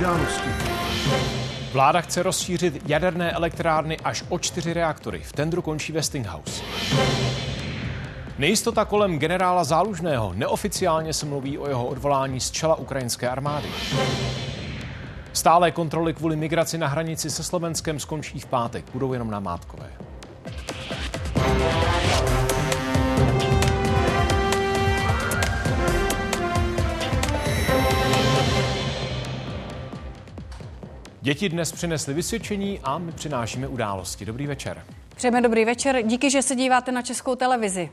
události. Vláda chce rozšířit jaderné elektrárny až o čtyři reaktory. V tendru končí Westinghouse. Nejistota kolem generála Zálužného. Neoficiálně se mluví o jeho odvolání z čela ukrajinské armády. Stále kontroly kvůli migraci na hranici se Slovenskem skončí v pátek. Budou jenom namátkové. Děti dnes přinesly vysvědčení a my přinášíme události. Dobrý večer. Přejeme dobrý večer. Díky, že se díváte na Českou televizi.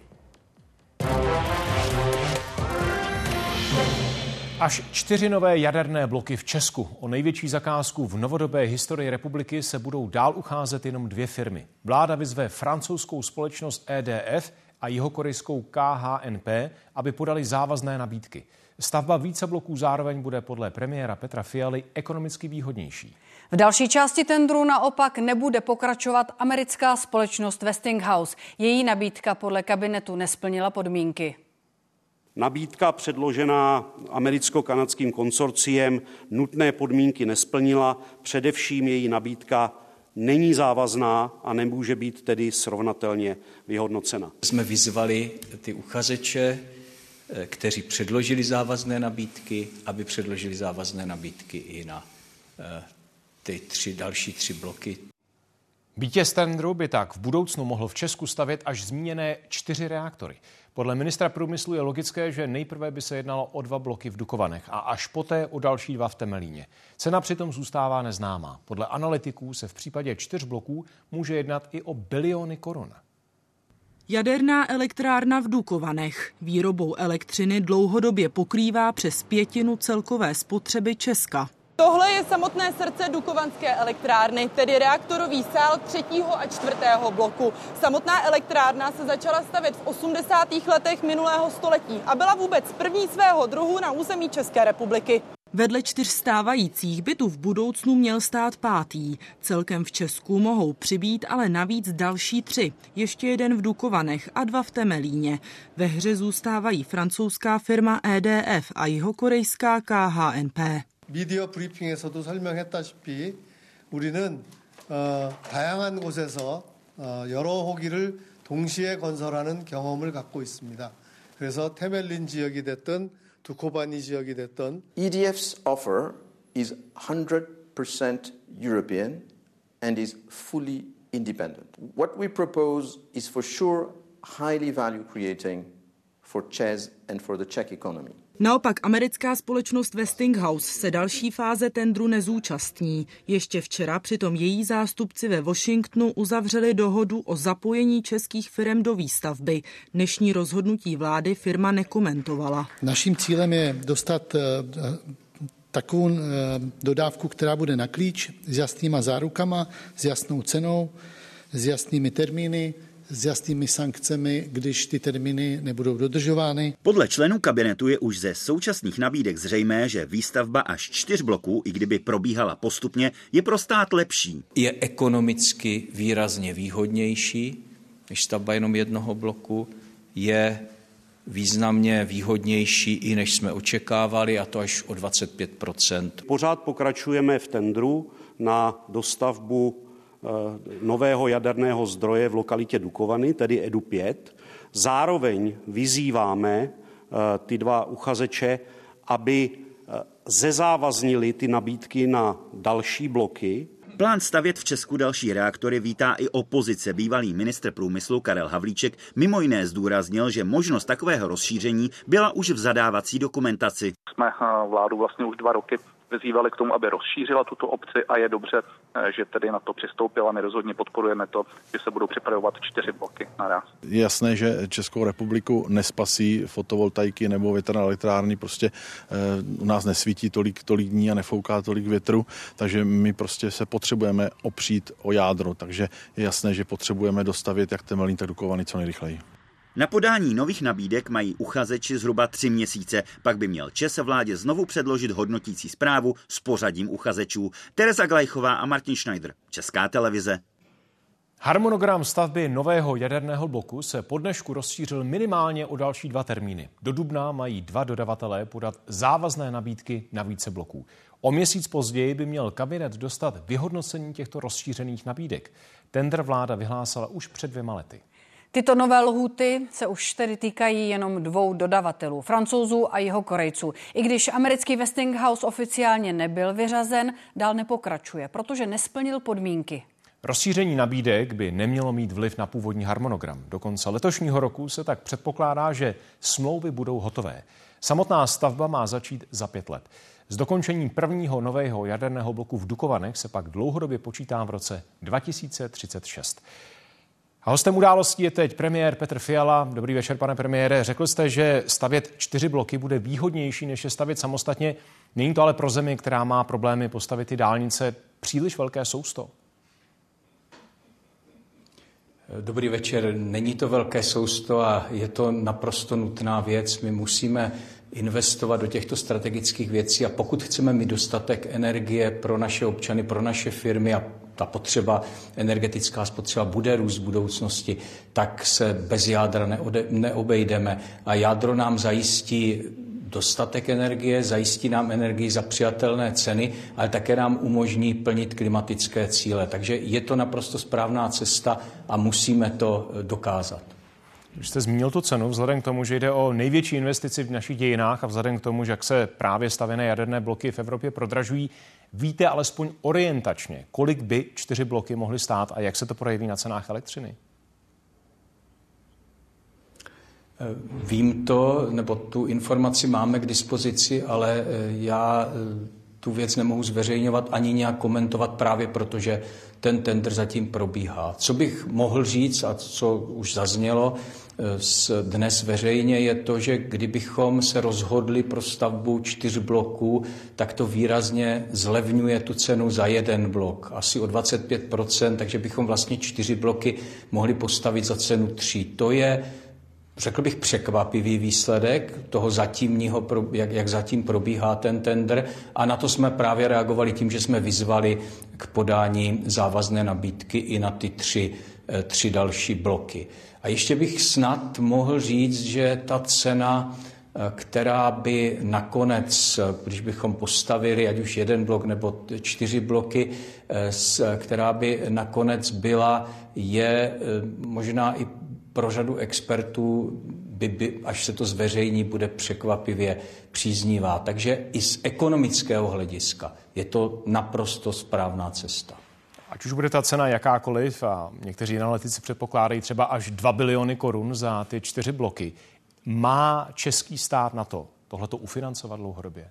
Až čtyři nové jaderné bloky v Česku. O největší zakázku v novodobé historii republiky se budou dál ucházet jenom dvě firmy. Vláda vyzve francouzskou společnost EDF a jihokorejskou KHNP, aby podali závazné nabídky. Stavba více bloků zároveň bude podle premiéra Petra Fialy ekonomicky výhodnější. V další části tendru naopak nebude pokračovat americká společnost Westinghouse. Její nabídka podle kabinetu nesplnila podmínky. Nabídka předložená americko-kanadským konsorciem nutné podmínky nesplnila, především její nabídka není závazná a nemůže být tedy srovnatelně vyhodnocena. Jsme vyzvali ty uchazeče, kteří předložili závazné nabídky, aby předložili závazné nabídky i na eh, ty tři další tři bloky. Vítěz tendru by tak v budoucnu mohl v Česku stavět až zmíněné čtyři reaktory. Podle ministra průmyslu je logické, že nejprve by se jednalo o dva bloky v Dukovanech a až poté o další dva v Temelíně. Cena přitom zůstává neznámá. Podle analytiků se v případě čtyř bloků může jednat i o biliony korun. Jaderná elektrárna v Dukovanech výrobou elektřiny dlouhodobě pokrývá přes pětinu celkové spotřeby Česka. Tohle je samotné srdce Dukovanské elektrárny, tedy reaktorový sál třetího a čtvrtého bloku. Samotná elektrárna se začala stavět v 80. letech minulého století a byla vůbec první svého druhu na území České republiky. Vedle čtyř stávajících by tu v budoucnu měl stát pátý. Celkem v Česku mohou přibít ale navíc další tři. Ještě jeden v Dukovanech a dva v Temelíně. Ve hře zůstávají francouzská firma EDF a jihokorejská KHNP. 미디어 브리핑에서도 설명했다시피 우리는 어, 다양한 곳에서 어, 여러 호기를 동시에 건설하는 경험을 갖고 있습니다. 그래서 테멜린 지역이 됐든 두코바니 지역이 됐든 EDF's offer is 100% European and is fully independent. What we propose is for sure highly value creating for Czech and for the Czech economy. Naopak americká společnost Westinghouse se další fáze tendru nezúčastní. Ještě včera přitom její zástupci ve Washingtonu uzavřeli dohodu o zapojení českých firm do výstavby. Dnešní rozhodnutí vlády firma nekomentovala. Naším cílem je dostat eh, takovou eh, dodávku, která bude na klíč s jasnýma zárukama, s jasnou cenou, s jasnými termíny, s jasnými sankcemi, když ty termíny nebudou dodržovány. Podle členů kabinetu je už ze současných nabídek zřejmé, že výstavba až čtyř bloků, i kdyby probíhala postupně, je pro stát lepší. Je ekonomicky výrazně výhodnější než stavba jenom jednoho bloku, je významně výhodnější i než jsme očekávali, a to až o 25% Pořád pokračujeme v tendru na dostavbu nového jaderného zdroje v lokalitě Dukovany, tedy EDU 5. Zároveň vyzýváme eh, ty dva uchazeče, aby eh, zezávaznili ty nabídky na další bloky. Plán stavět v Česku další reaktory vítá i opozice. Bývalý ministr průmyslu Karel Havlíček mimo jiné zdůraznil, že možnost takového rozšíření byla už v zadávací dokumentaci. Jsme vládu vlastně už dva roky vyzývali k tomu, aby rozšířila tuto obci a je dobře, eh, že tedy na to přistoupila. My rozhodně podporujeme to, že se budou připravovat čtyři bloky naraz. Je jasné, že Českou republiku nespasí fotovoltaiky nebo větrné elektrárny, prostě eh, u nás nesvítí tolik, tolik dní a nefouká tolik větru, takže my prostě se potřebujeme opřít o jádro, takže je jasné, že potřebujeme dostavit jak Temelín, tak Dukovany co nejrychleji. Na podání nových nabídek mají uchazeči zhruba tři měsíce, pak by měl Čes vládě znovu předložit hodnotící zprávu s pořadím uchazečů. Tereza Glajchová a Martin Schneider, Česká televize. Harmonogram stavby nového jaderného bloku se po dnešku rozšířil minimálně o další dva termíny. Do dubna mají dva dodavatelé podat závazné nabídky na více bloků. O měsíc později by měl kabinet dostat vyhodnocení těchto rozšířených nabídek. Tender vláda vyhlásala už před dvěma lety. Tyto nové lhuty se už tedy týkají jenom dvou dodavatelů, francouzů a jeho korejců. I když americký Westinghouse oficiálně nebyl vyřazen, dál nepokračuje, protože nesplnil podmínky. Rozšíření nabídek by nemělo mít vliv na původní harmonogram. Do konce letošního roku se tak předpokládá, že smlouvy budou hotové. Samotná stavba má začít za pět let. S dokončením prvního nového jaderného bloku v Dukovanech se pak dlouhodobě počítá v roce 2036. A hostem událostí je teď premiér Petr Fiala. Dobrý večer, pane premiére. Řekl jste, že stavět čtyři bloky bude výhodnější, než je stavět samostatně. Není to ale pro zemi, která má problémy postavit ty dálnice, příliš velké sousto? Dobrý večer. Není to velké sousto a je to naprosto nutná věc. My musíme investovat do těchto strategických věcí a pokud chceme mít dostatek energie pro naše občany, pro naše firmy a ta potřeba, energetická spotřeba bude růst v budoucnosti, tak se bez jádra neode, neobejdeme. A jádro nám zajistí dostatek energie, zajistí nám energii za přijatelné ceny, ale také nám umožní plnit klimatické cíle. Takže je to naprosto správná cesta a musíme to dokázat. Když jste zmínil tu cenu, vzhledem k tomu, že jde o největší investici v našich dějinách a vzhledem k tomu, že jak se právě stavěné jaderné bloky v Evropě prodražují, víte alespoň orientačně, kolik by čtyři bloky mohly stát a jak se to projeví na cenách elektřiny? Vím to, nebo tu informaci máme k dispozici, ale eh, já eh, tu věc nemohu zveřejňovat ani nějak komentovat právě protože ten tender zatím probíhá. Co bych mohl říct a co už zaznělo eh, dnes veřejně je to, že kdybychom se rozhodli pro stavbu čtyř bloků, tak to výrazně zlevňuje tu cenu za jeden blok. Asi o 25%, takže bychom vlastně čtyři bloky mohli postavit za cenu tří. To je řekl bych, překvapivý výsledek toho zatímního, jak, jak zatím probíhá ten tender. A na to jsme právě reagovali tím, že jsme vyzvali k podání závazné nabídky i na ty tři, eh, tři další bloky. A ještě bych snad mohl říct, že ta cena, eh, která by nakonec, když bychom postavili ať už jeden blok nebo čtyři bloky, eh, která by nakonec byla, je možná i pro řadu expertů, by, by, až se to zveřejní, bude překvapivě příznivá. Takže i z ekonomického hlediska je to naprosto správná cesta. Ať už bude ta cena jakákoliv, a někteří analytici předpokládají třeba až 2 biliony korun za ty čtyři bloky, má český stát na to tohleto ufinancovat dlouhodobě?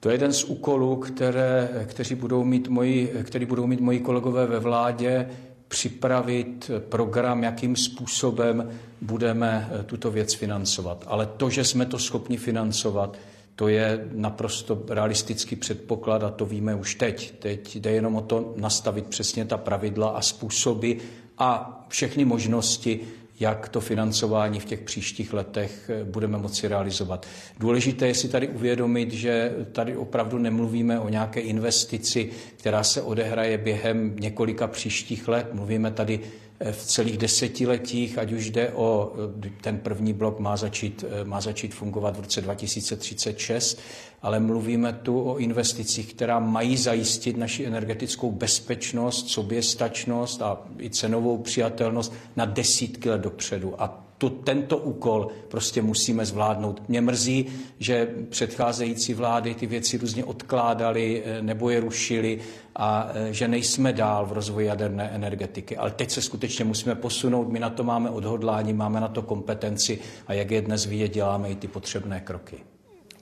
To je jeden z úkolů, které, kteří budou mít moji, který budou mít moji kolegové ve vládě připravit program, jakým způsobem budeme eh, tuto věc financovat. Ale to, že jsme to schopni financovat, to je naprosto realistický předpoklad a to víme už teď. Teď jde jenom o to nastavit přesně ta pravidla a způsoby a všechny možnosti, jak to financování v těch příštích letech eh, budeme moci realizovat. Důležité je si tady uvědomit, že tady opravdu nemluvíme o nějaké investici, která se odehraje během několika příštích let. Mluvíme tady v celých desetiletích, ať už jde o ten první blok má začít, má začít fungovat v roce 2036, ale mluvíme tu o investicích, která mají zajistit naši energetickou bezpečnost, soběstačnost a i cenovou přijatelnost na desítky let dopředu. A tu, tento úkol prostě musíme zvládnout. Mě mrzí, že předcházející vlády ty věci různě odkládaly eh, nebo je rušily a eh, že nejsme dál v rozvoji jaderné energetiky. Ale teď se skutečně musíme posunout, my na to máme odhodlání, máme na to kompetenci a jak je dnes vidět, děláme i ty potřebné kroky.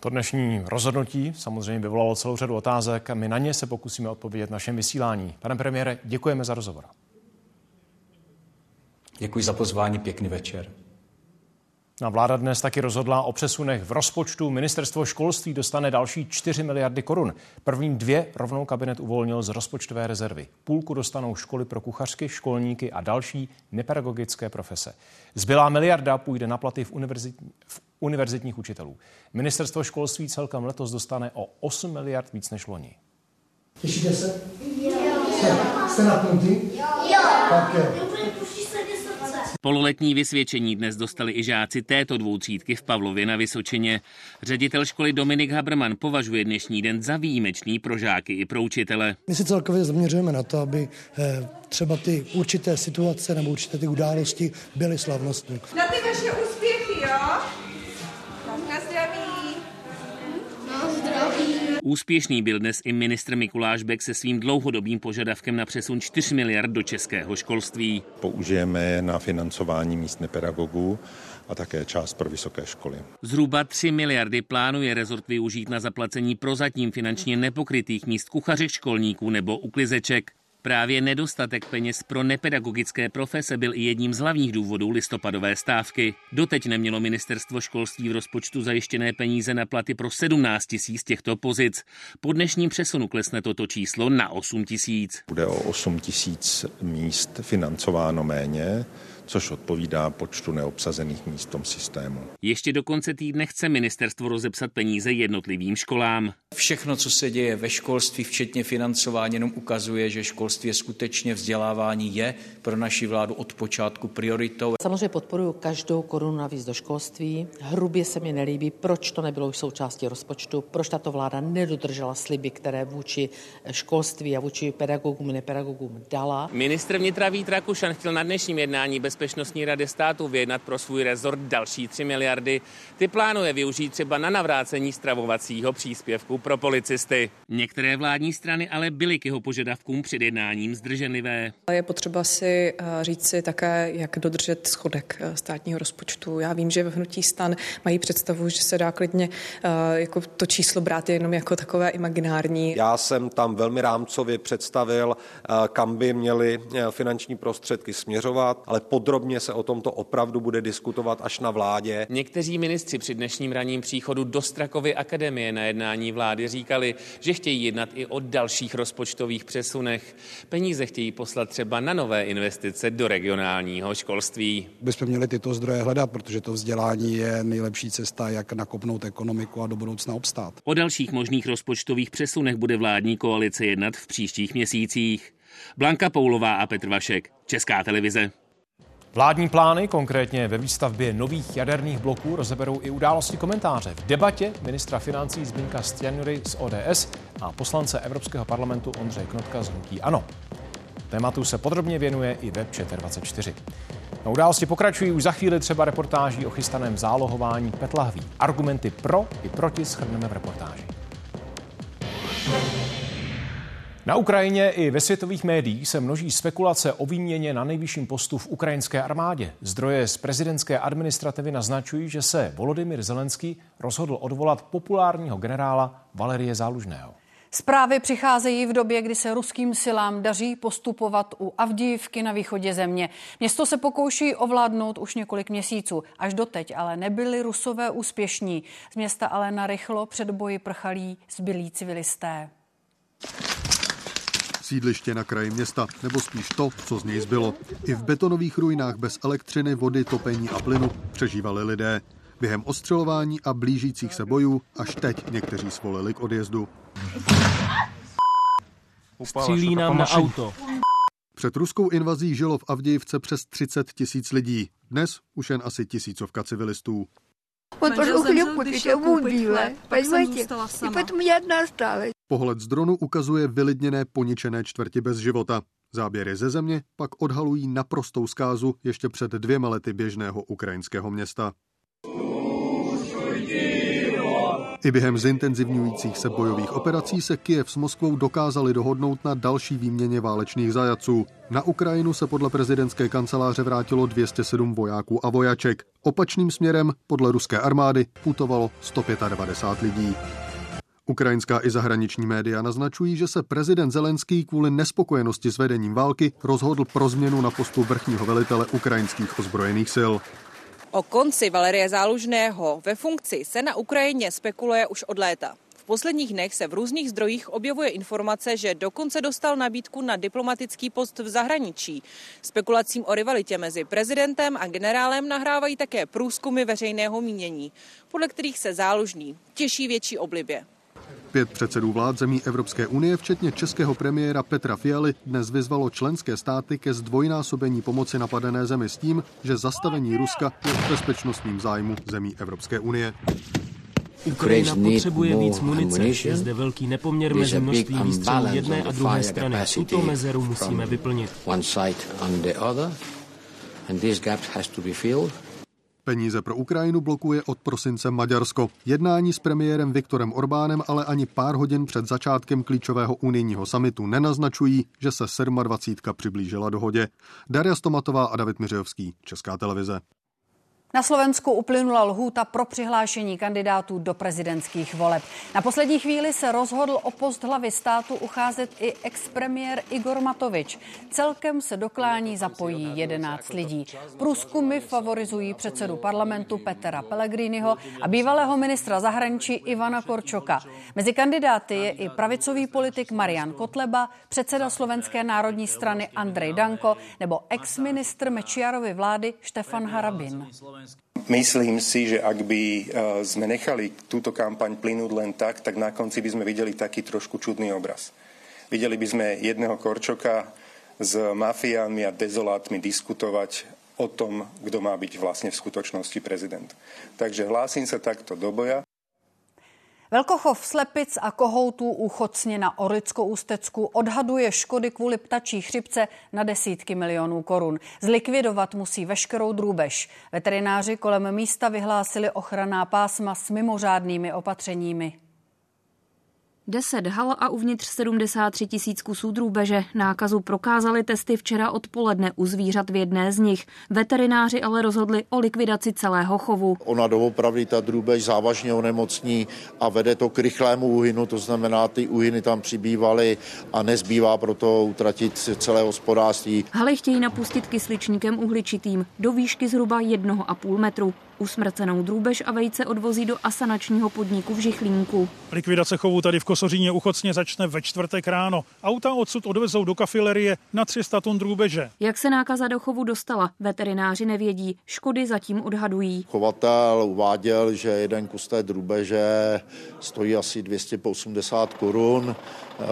To dnešní rozhodnutí samozřejmě vyvolalo celou řadu otázek a my na ně se pokusíme odpovědět v našem vysílání. Pane premiére, děkujeme za rozhovor. Děkuji za pozvání, pěkný večer. A vláda dnes taky rozhodla o přesunech v rozpočtu. Ministerstvo školství dostane další 4 miliardy korun. První dvě rovnou kabinet uvolnil z rozpočtové rezervy. Půlku dostanou školy pro kuchařky, školníky a další nepedagogické profese. Zbylá miliarda půjde na platy v, univerzit, v univerzitních učitelů. Ministerstvo školství celkem letos dostane o 8 miliard víc než loni. Těšíte se? Jo. Jste, jste napnutý? Jo. Tak jo. Pololetní vysvědčení dnes dostali i žáci této dvou třídky v Pavlově na Vysočině. Ředitel školy Dominik Haberman považuje dnešní den za výjimečný pro žáky i pro učitele. My se celkově zaměřujeme na to, aby eh, třeba ty určité situace nebo určité ty události byly slavnostní. Na ty vaše úspěchy, Úspěšný byl dnes i ministr Mikuláš Bek se svým dlouhodobým požadavkem na přesun 4 miliard do českého školství. Použijeme je na financování místních pedagogů a také část pro vysoké školy. Zhruba 3 miliardy plánuje rezort využít na zaplacení prozatím finančně nepokrytých míst kuchařek školníků nebo uklizeček. Právě nedostatek peněz pro nepedagogické profese byl i jedním z hlavních důvodů listopadové stávky. Doteď nemělo ministerstvo školství v rozpočtu zajištěné peníze na platy pro 17 tisíc těchto pozic. Po dnešním přesunu klesne toto číslo na 8 tisíc. Bude o 8 tisíc míst financováno méně což odpovídá počtu neobsazených míst v tom systému. Ještě do konce týdne chce ministerstvo rozepsat peníze jednotlivým školám. Všechno, co se děje ve školství, včetně financování, jenom ukazuje, že školství je skutečně vzdělávání je pro naši vládu od počátku prioritou. Samozřejmě podporuji každou korunu navíc do školství. Hrubě se mi nelíbí, proč to nebylo už součástí rozpočtu, proč tato vláda nedodržela sliby, které vůči školství a vůči pedagogům, nepedagogům dala. Ministr vnitra Vít Rakušan chtěl na dnešním jednání bez Bezpečnostní rady státu vyjednat pro svůj rezort další 3 miliardy. Ty plánuje využít třeba na navrácení stravovacího příspěvku pro policisty. Některé vládní strany ale byly k jeho požadavkům před jednáním zdrženlivé. Je potřeba si eh, říct si také, jak dodržet schodek eh, státního rozpočtu. Já vím, že ve hnutí stan mají představu, že se dá klidně eh, jako to číslo brát jenom jako takové imaginární. Já jsem tam velmi rámcově představil, kam by měly finanční prostředky směřovat, ale pod podrobně se o tomto opravdu bude diskutovat až na vládě. Někteří ministři při dnešním ranním příchodu do Strakovy akademie na jednání vlády říkali, že chtějí jednat i o dalších rozpočtových přesunech. Peníze chtějí poslat třeba na nové investice do regionálního školství. Bychom měli tyto zdroje hledat, protože to vzdělání je nejlepší cesta, jak nakopnout ekonomiku a do budoucna obstát. O dalších možných rozpočtových přesunech bude vládní koalice jednat v příštích měsících. Blanka Poulová a Petr Vašek, Česká televize. Vládní plány, konkrétně ve výstavbě nových jaderných bloků, rozeberou i události komentáře. V debatě ministra financí Zbínka Stianury z ODS a poslance Evropského parlamentu Ondřeje Knotka z Hnutí Ano. Tématu se podrobně věnuje i web 24. Na události pokračují už za chvíli třeba reportáží o chystaném zálohování petlahví. Argumenty pro i proti schrneme v reportáži. Na Ukrajině i ve světových médiích se množí spekulace o výměně na nejvyšším postu v ukrajinské armádě. Zdroje z prezidentské administrativy naznačují, že se Volodymyr Zelenský rozhodl odvolat populárního generála Valerie Zálužného. Zprávy přicházejí v době, kdy se ruským silám daří postupovat u Avdijivky na východě země. Město se pokouší ovládnout už několik měsíců. Až doteď ale nebyli rusové úspěšní. Z města ale narychlo před boji prchalí zbylí civilisté sídliště na kraji města, nebo spíš to, co z něj zbylo. I v betonových ruinách bez elektřiny, vody, topení a plynu přežívali lidé. Během ostřelování a blížících se bojů až teď někteří svolili k odjezdu. Střílí nám na auto. Před ruskou invazí žilo v Avdijivce přes 30 tisíc lidí. Dnes už jen asi tisícovka civilistů. Он пошел хлеб купить, а мы убили. Понимаете? И поэтому я одна осталась. Pohled z dronu ukazuje vylidněné poničené čtvrti bez života. Záběry ze země pak odhalují naprostou zkázu ještě před dvěma lety běžného ukrajinského města. I během zintenzivňujících se bojových operací se Kiev s Moskvou dokázali dohodnout na další výměně válečných zajaců. Na Ukrajinu se podle prezidentské kanceláře vrátilo 207 vojáků a vojaček. Opačným směrem podle ruské armády putovalo 195 lidí. Ukrajinská i zahraniční média naznačují, že se prezident Zelenský kvůli nespokojenosti s vedením války rozhodl pro změnu na postu vrchního velitele ukrajinských ozbrojených sil. O konci Valerie Zálužného ve funkci se na Ukrajině spekuluje už od léta. V posledních dnech se v různých zdrojích objevuje informace, že dokonce dostal nabídku na diplomatický post v zahraničí. Spekulacím o rivalitě mezi prezidentem a generálem nahrávají také průzkumy veřejného mínění, podle kterých se Zálužný těší větší oblibě. Pět předsedů vlád zemí Evropské unie, včetně českého premiéra Petra Fialy, dnes vyzvalo členské státy ke zdvojnásobení pomoci napadené zemi s tím, že zastavení Ruska je v bezpečnostním zájmu zemí Evropské unie. Ukrajina potřebuje víc munice. Je zde velký nepoměr mezi množstvím výstřelů jedné a druhé strany. Tuto mezeru musíme vyplnit. Peníze pro Ukrajinu blokuje od prosince Maďarsko. Jednání s premiérem Viktorem Orbánem ale ani pár hodin před začátkem klíčového unijního samitu nenaznačují, že se 27. přiblížila dohodě. Daria Stomatová a David Miřejovský, Česká televize. Na Slovensku uplynula lhůta pro přihlášení kandidátů do prezidentských voleb. Na poslední chvíli se rozhodl o post hlavy státu ucházet i expremiér Igor Matovič. Celkem se doklání zapojí 11 lidí. Průzkumy favorizují předsedu parlamentu Petra Pellegriniho a bývalého ministra zahraničí Ivana Korčoka. Mezi kandidáty je i pravicový politik Marian Kotleba, předseda Slovenské národní strany Andrej Danko nebo ex-ministr Mečiarovy vlády Štefan Harabin. Myslím si, že ak by e, sme nechali túto kampaň plynúť len tak, tak na konci by sme videli taký trošku čudný obraz. Videli by sme jedného Korčoka s mafiánmi a dezolátmi diskutovať o tom, kto má byť vlastne v skutočnosti prezident. Takže hlásim sa takto do boja. Velkochov slepic a kohoutů u Chocně na Orlicko-Ústecku odhaduje škody kvůli ptačí chřipce na desítky milionů korun. Zlikvidovat musí veškerou drůbež. Veterináři kolem místa vyhlásili ochranná pásma s mimořádnými opatřeními. 10 hal a uvnitř 73 tisíc kusů drůbeže. Nákazu prokázali testy včera odpoledne u zvířat v jedné z nich. Veterináři ale rozhodli o likvidaci celého chovu. Ona doopravdy ta drůbež závažně onemocní a vede to k rychlému úhynu, to znamená, ty úhyny tam přibývaly a nezbývá proto utratit celé hospodářství. Haly chtějí napustit kysličníkem uhličitým do výšky zhruba 1,5 metru. Usmrcenou drůbež a vejce odvozí do asanačního podniku v Žichlínku. Likvidace chovu tady v Kosoříně uchocně začne ve čtvrtek ráno. Auta odsud odvezou do kafilerie na 300 tun drůbeže. Jak se nákaza do chovu dostala, veterináři nevědí. Škody zatím odhadují. Chovatel uváděl, že jeden kus té drůbeže stojí asi 280 korun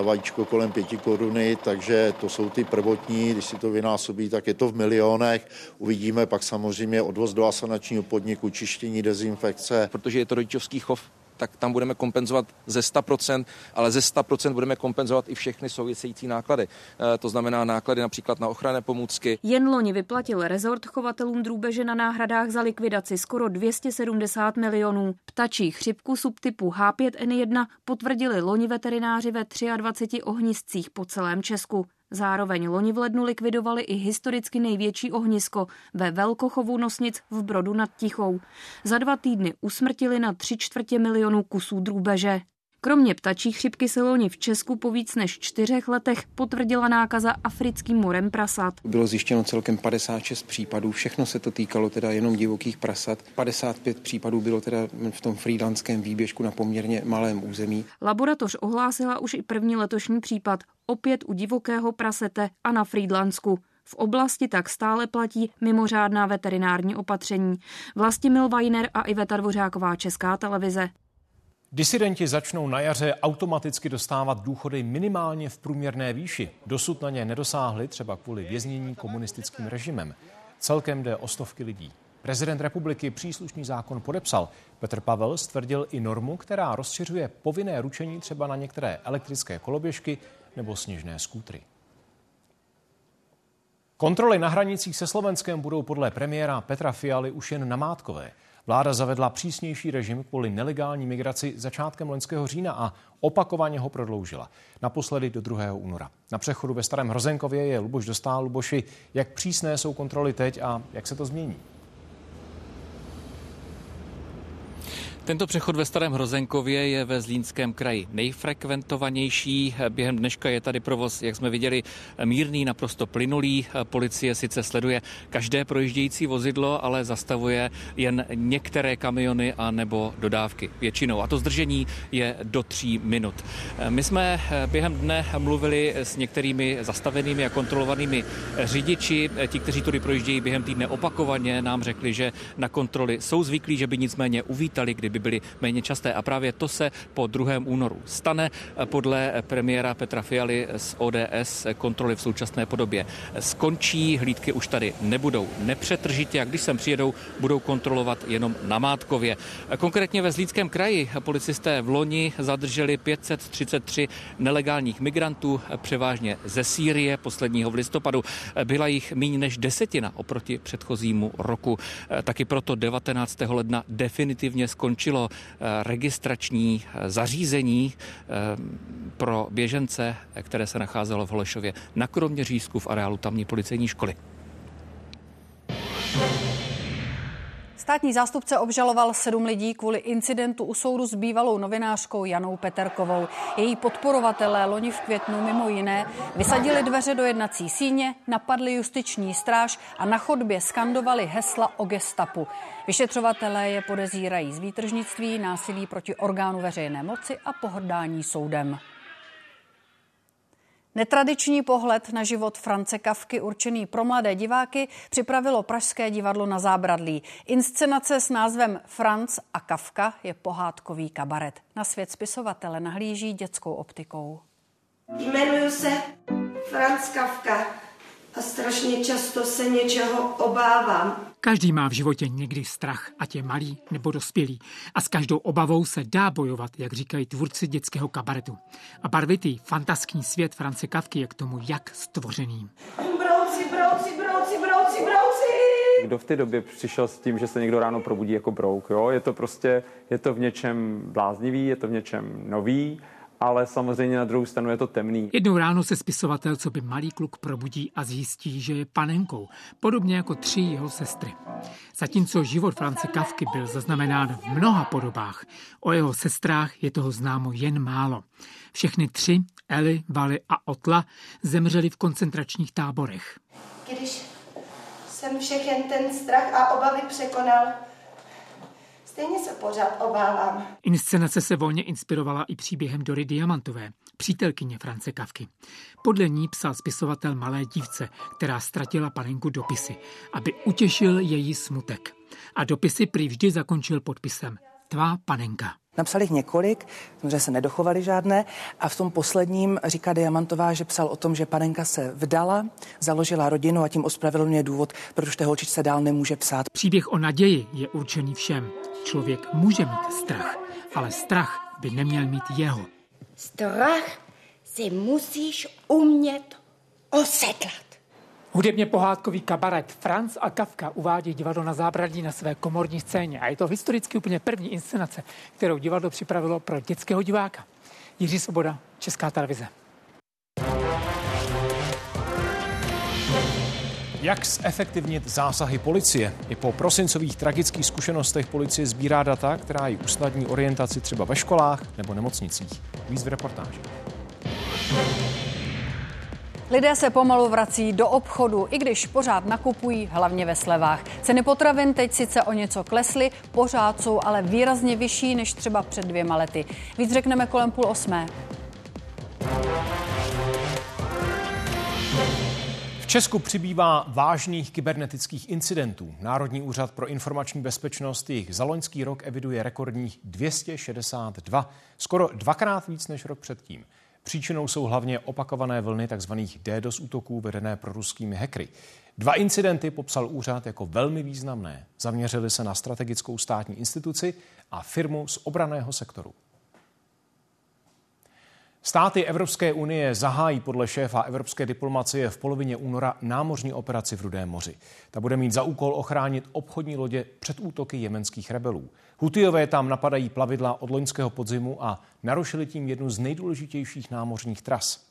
vajíčko kolem pěti koruny, takže to jsou ty prvotní, když si to vynásobí, tak je to v milionech. Uvidíme pak samozřejmě odvoz do asanačního podniku, čištění, dezinfekce. Protože je to rodičovský chov, tak tam budeme kompenzovat ze 100%, ale ze 100% budeme kompenzovat i všechny související náklady. E, to znamená náklady například na ochranné pomůcky. Jen loni vyplatil rezort chovatelům drůbeže na náhradách za likvidaci skoro 270 milionů. Ptačí chřipku subtypu H5N1 potvrdili loni veterináři ve 23 ohniscích po celém Česku. Zároveň loni v lednu likvidovali i historicky největší ohnisko ve velkochovu nosnic v Brodu nad Tichou. Za dva týdny usmrtili na tři čtvrtě milionů kusů drůbeže. Kromě ptačí chřipky se loni v Česku po víc než čtyřech letech potvrdila nákaza africkým morem prasat. Bylo zjištěno celkem 56 případů, všechno se to týkalo teda jenom divokých prasat. 55 případů bylo teda v tom frýdlandském výběžku na poměrně malém území. Laboratoř ohlásila už i první letošní případ, opět u divokého prasete a na Frýdlansku. V oblasti tak stále platí mimořádná veterinární opatření. Vlastimil Weiner a Iveta Dvořáková Česká televize. Disidenti začnou na jaře automaticky dostávat důchody minimálně v průměrné výši. Dosud na ně nedosáhli třeba kvůli věznění komunistickým režimem. Celkem jde o stovky lidí. Prezident republiky příslušný zákon podepsal. Petr Pavel stvrdil i normu, která rozšiřuje povinné ručení třeba na některé elektrické koloběžky nebo sněžné skútry. Kontroly na hranicích se Slovenskem budou podle premiéra Petra Fialy už jen namátkové. Vláda zavedla přísnější režim kvůli nelegální migraci začátkem loňského října a opakovaně ho prodloužila. Naposledy do 2. února. Na přechodu ve Starém Hrozenkově je Luboš dostal. Luboši, jak přísné jsou kontroly teď a jak se to změní? Tento přechod ve Starém Hrozenkově je ve Zlínském kraji nejfrekventovanější. Během dneška je tady provoz, jak jsme viděli, mírný, naprosto plynulý. Policie sice sleduje každé projíždějící vozidlo, ale zastavuje jen některé kamiony a nebo dodávky většinou. A to zdržení je do tří minut. My jsme během dne mluvili s některými zastavenými a kontrolovanými řidiči. Ti, kteří tudy projíždějí během týdne opakovaně, nám řekli, že na kontroly jsou zvyklí, že by nicméně uvítali, kdyby aby byly méně časté. A právě to se po 2. únoru stane. Podle premiéra Petra Fialy z ODS kontroly v současné podobě skončí, hlídky už tady nebudou nepřetržitě a když sem přijedou, budou kontrolovat jenom na Mátkově. Konkrétně ve Zlínském kraji policisté v loni zadrželi 533 nelegálních migrantů, převážně ze Sýrie posledního v listopadu. Byla jich méně než desetina oproti předchozímu roku. Taky proto 19. ledna definitivně skončilo registrační zařízení pro běžence, které se nacházelo v Holešově na Kroměřížsku v areálu tamní policejní školy. Státní zástupce obžaloval sedm lidí kvůli incidentu u soudu s bývalou novinářkou Janou Peterkovou. Její podporovatelé loni v květnu mimo jiné vysadili dveře do jednací síně, napadli justiční stráž a na chodbě skandovali hesla o gestapu. Vyšetřovatelé je podezírají z výtržnictví, násilí proti orgánu veřejné moci a pohrdání soudem. Netradiční pohled na život France Kavky určený pro mladé diváky připravilo Pražské divadlo na Zábradlí. Inscenace s názvem Franc a Kavka je pohádkový kabaret. Na svět spisovatele nahlíží dětskou optikou. Jmenuji se Franz Kavka a strašně často se něčeho obávám. Každý má v životě někdy strach, ať je malý nebo dospělý. A s každou obavou se dá bojovat, jak říkají tvůrci dětského kabaretu. A barvitý, fantaskní svět France Kavky je k tomu jak stvořený. Brouci, brouci, brouci, brouci, brouci! Kdo v té době přišel s tím, že se někdo ráno probudí jako brouk, jo? Je to prostě, je to v něčem bláznivý, je to v něčem nový ale samozřejmě na druhou stranu je to temný. Jednou ráno se spisovatel, co by malý kluk probudí a zjistí, že je panenkou, podobně jako tři jeho sestry. Zatímco život France Kavky byl zaznamenán v mnoha podobách, o jeho sestrách je toho známo jen málo. Všechny tři, Eli, Vali a Otla, zemřeli v koncentračních táborech. Když jsem všechen ten strach a obavy překonal, Stejně se pořád obávám. Inscenace se volně inspirovala i příběhem Dory Diamantové, přítelkyně France Kavky. Podle ní psal spisovatel malé dívce, která ztratila panenku dopisy, aby utěšil její smutek. A dopisy prý vždy zakončil podpisem Tvá panenka. Napsal jich několik, že se nedochovali žádné a v tom posledním říká Diamantová, že psal o tom, že panenka se vdala, založila rodinu a tím ospravedlňuje důvod, proč té holčičce dál nemůže psát. Příběh o naději je určený všem. Člověk může mít strach, ale strach by neměl mít jeho. Strach si musíš umět osedlat. Hudebně pohádkový kabaret Franz a Kafka uvádí divadlo na zábradlí na své komorní scéně a je to historicky úplně první inscenace, kterou divadlo připravilo pro dětského diváka. Jiří Svoboda, Česká televize. Jak zefektivnit zásahy policie? I po prosincových tragických zkušenostech policie sbírá data, která ji usnadní orientaci třeba ve školách nebo nemocnicích. Víc v reportáži. Lidé se pomalu vrací do obchodu, i když pořád nakupují, hlavně ve slevách. Ceny potravin teď sice o něco klesly, pořád jsou ale výrazně vyšší než třeba před dvěma lety. Víc řekneme kolem půl osmé. V Česku přibývá vážných kybernetických incidentů. Národní úřad pro informační bezpečnost jich za loňský rok eviduje rekordních 262, skoro dvakrát víc než rok předtím. Příčinou jsou hlavně opakované vlny tzv. DDoS útoků vedené pro ruskými hackery. Dva incidenty popsal úřad jako velmi významné. Zaměřili se na strategickou státní instituci a firmu z obraného sektoru. Státy Evropské unie zahájí podle šéfa evropské diplomacie v polovině února námořní operaci v Rudém moři. Ta bude mít za úkol ochránit obchodní lodě před útoky jemenských rebelů. Hutijové tam napadají plavidla od loňského podzimu a narušili tím jednu z nejdůležitějších námořních tras.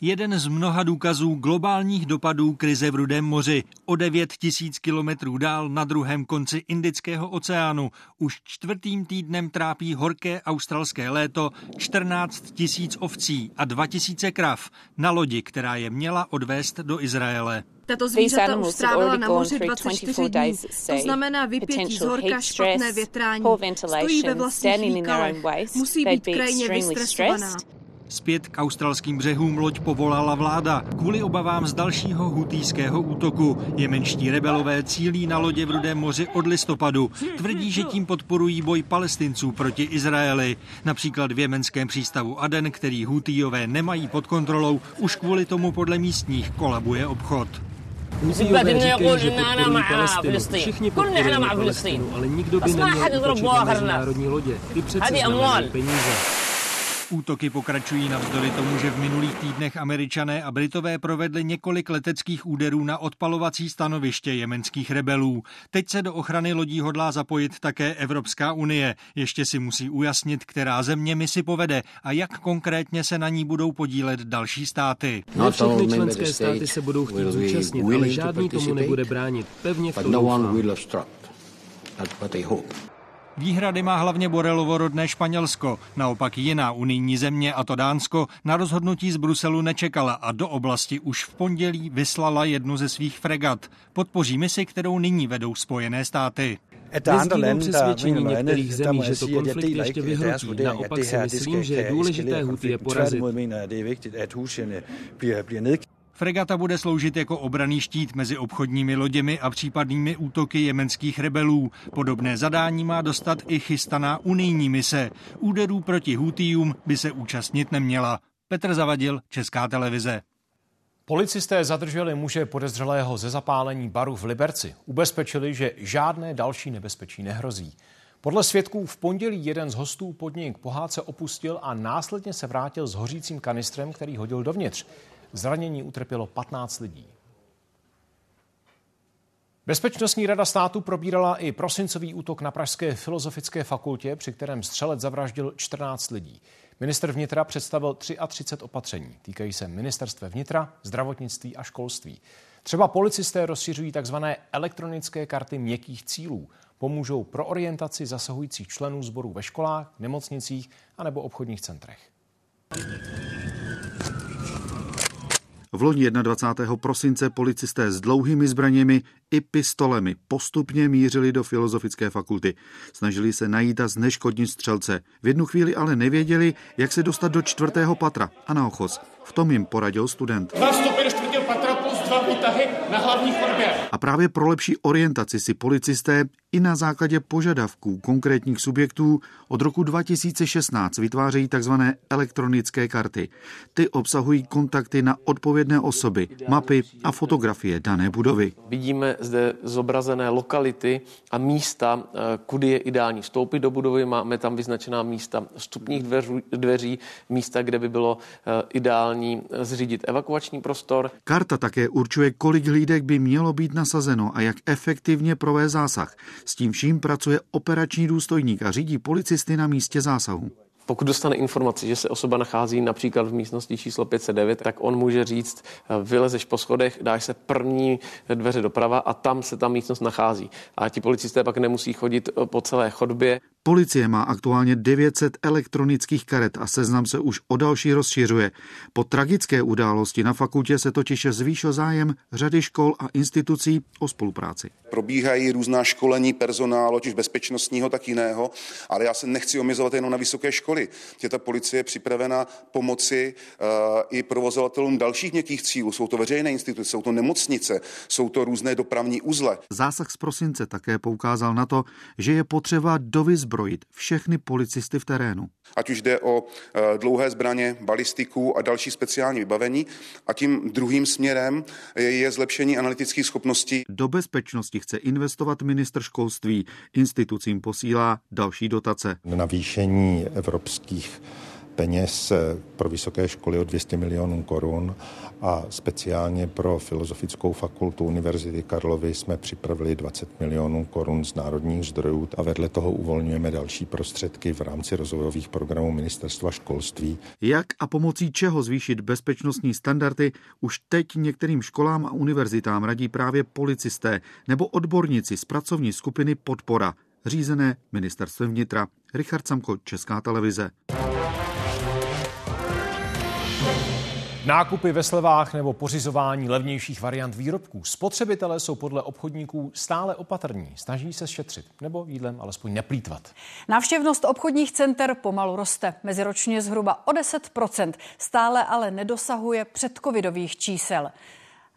Jeden z mnoha důkazů globálních dopadů krize v Rudém moři. O 9 tisíc kilometrů dál na druhém konci Indického oceánu už čtvrtým týdnem trápí horké australské léto 14 tisíc ovcí a 2 tisíce krav na lodi, která je měla odvést do Izraele. Tato zvířata už strávila na moři 24 dní. To znamená vypětí z horka, špatné větrání. Stojí ve vlastních výkalech. Musí být krajně vystresovaná. Zpět k australským břehům loď povolala vláda kvůli obavám z dalšího hutýského útoku. Jemenští rebelové cílí na lodě v Rudém moři od listopadu. Tvrdí, že tím podporují boj palestinců proti Izraeli. Například v jemenském přístavu Aden, který hutýjové nemají pod kontrolou, už kvůli tomu podle místních kolabuje obchod. Huzíové říkají, že podporují Palestinu. Všichni podporujeme Palestinu, ale nikdo by neměl útočit na mezinárodní lodě. Ty přece znamenají peníze. Útoky pokračují navzdory tomu, že v minulých týdnech američané a britové provedli několik leteckých úderů na odpalovací stanoviště jemenských rebelů. Teď se do ochrany lodí hodlá zapojit také Evropská unie. Ještě si musí ujasnit, která země misi povede a jak konkrétně se na ní budou podílet další státy. Ne všechny členské státy se budou chtít zúčastnit, ale žádný tomu nebude bránit. Pevně v to no doufám. Výhrady má hlavně Borelovo rodné Španělsko. Naopak jiná unijní země, a to Dánsko, na rozhodnutí z Bruselu nečekala a do oblasti už v pondělí vyslala jednu ze svých fregat. Podpoří misi, kterou nyní vedou Spojené státy. Nezdílím přesvědčení některých zemí, že to konflikt ještě vyhrotí. Naopak si myslím, že je důležité je porazit. Fregata bude sloužit jako obraný štít mezi obchodními loděmi a případnými útoky jemenských rebelů. Podobné zadání má dostat i chystaná unijní mise. Úderů proti Hutijům by se účastnit neměla. Petr Zavadil, Česká televize. Policisté zadrželi muže podezřelého ze zapálení baru v Liberci. Ubezpečili, že žádné další nebezpečí nehrozí. Podle svědků v pondělí jeden z hostů podnik pohádce opustil a následně se vrátil s hořícím kanistrem, který hodil dovnitř. Zranění utrpělo 15 lidí. Bezpečnostní rada státu probírala i prosincový útok na Pražské filozofické fakultě, při kterém střelec zavraždil 14 lidí. Minister vnitra představil 33 opatření. Týkají se ministerstva vnitra, zdravotnictví a školství. Třeba policisté rozšiřují tzv. elektronické karty měkkých cílů. Pomůžou pro orientaci zasahujících členů sborů ve školách, nemocnicích a nebo obchodních centrech. V loni 21. prosince policisté s dlouhými zbraněmi i pistolemi postupně mířili do filozofické fakulty. Snažili se najít a zneškodnit střelce. V jednu chvíli ale nevěděli, jak se dostat do čtvrtého patra a na ochos. V tom jim poradil student. Dva stupy do výtahy na hlavní chodbě. A právě pro lepší orientaci si policisté i na základě požadavků konkrétních subjektů od roku 2016 vytvářejí tzv. elektronické karty. Ty obsahují kontakty na odpovědné osoby, mapy a fotografie dané budovy. Vidíme zde zobrazené lokality a místa, eh, kudy je ideální vstoupit do budovy. Máme tam vyznačená místa vstupních dveří, dveří místa, kde by bylo eh, ideální zřídit evakuační prostor. Karta také určuje, kolik hlídek by mělo být nasazeno a jak efektivně provést zásah. S tím vším pracuje operační důstojník a řídí policisty na místě zásahu. Pokud dostane informaci, že se osoba nachází například v místnosti číslo 509, tak on může říct, vylezeš po schodech, dáš se první dveře doprava a tam se ta místnost nachází. A ti policisté pak nemusí chodit po celé chodbě. Policie má aktuálně 900 elektronických karet a seznam se už o další rozšiřuje. Po tragické události na fakultě se totiž zvýšil zájem řady škol a institucí o spolupráci. Probíhají různá školení personálu, ať už bezpečnostního, tak jiného, ale já se nechci omezovat jenom na vysoké školy. Je ta policie připravena pomoci uh, i provozovatelům dalších měkkých cílů. Jsou to veřejné instituce, jsou to nemocnice, jsou to různé dopravní uzle. Zásah z prosince také poukázal na to, že je potřeba dovyzbrojit vyzbrojit všechny policisty v terénu. Ať už jde o e, dlouhé zbraně, balistiku a další speciální vybavení. A tím druhým směrem je zlepšení analytických schopností. Do bezpečnosti chce investovat minister školství. Institucím posílá další dotace. Navýšení evropských peněz pro vysoké školy o 200 milionů korun a speciálně pro Filozofickou fakultu Univerzity Karlovy jsme připravili 20 milionů korun z národních zdrojů a vedle toho uvolňujeme další prostředky v rámci rozvojových programů Ministerstva školství. Jak a pomocí čeho zvýšit bezpečnostní standardy už teď některým školám a univerzitám radí právě policisté nebo odborníci z pracovní skupiny Podpora, řízené ministerstvem vnitra. Richard Samko, Česká televize. Nákupy ve slevách nebo pořizování levnějších variant výrobků. Spotřebitelé jsou podle obchodníků stále opatrní, snaží se šetřit nebo jídlem alespoň neplýtvat. Návštěvnost obchodních center pomalu roste. Meziročně zhruba o 10% stále ale nedosahuje předcovidových čísel.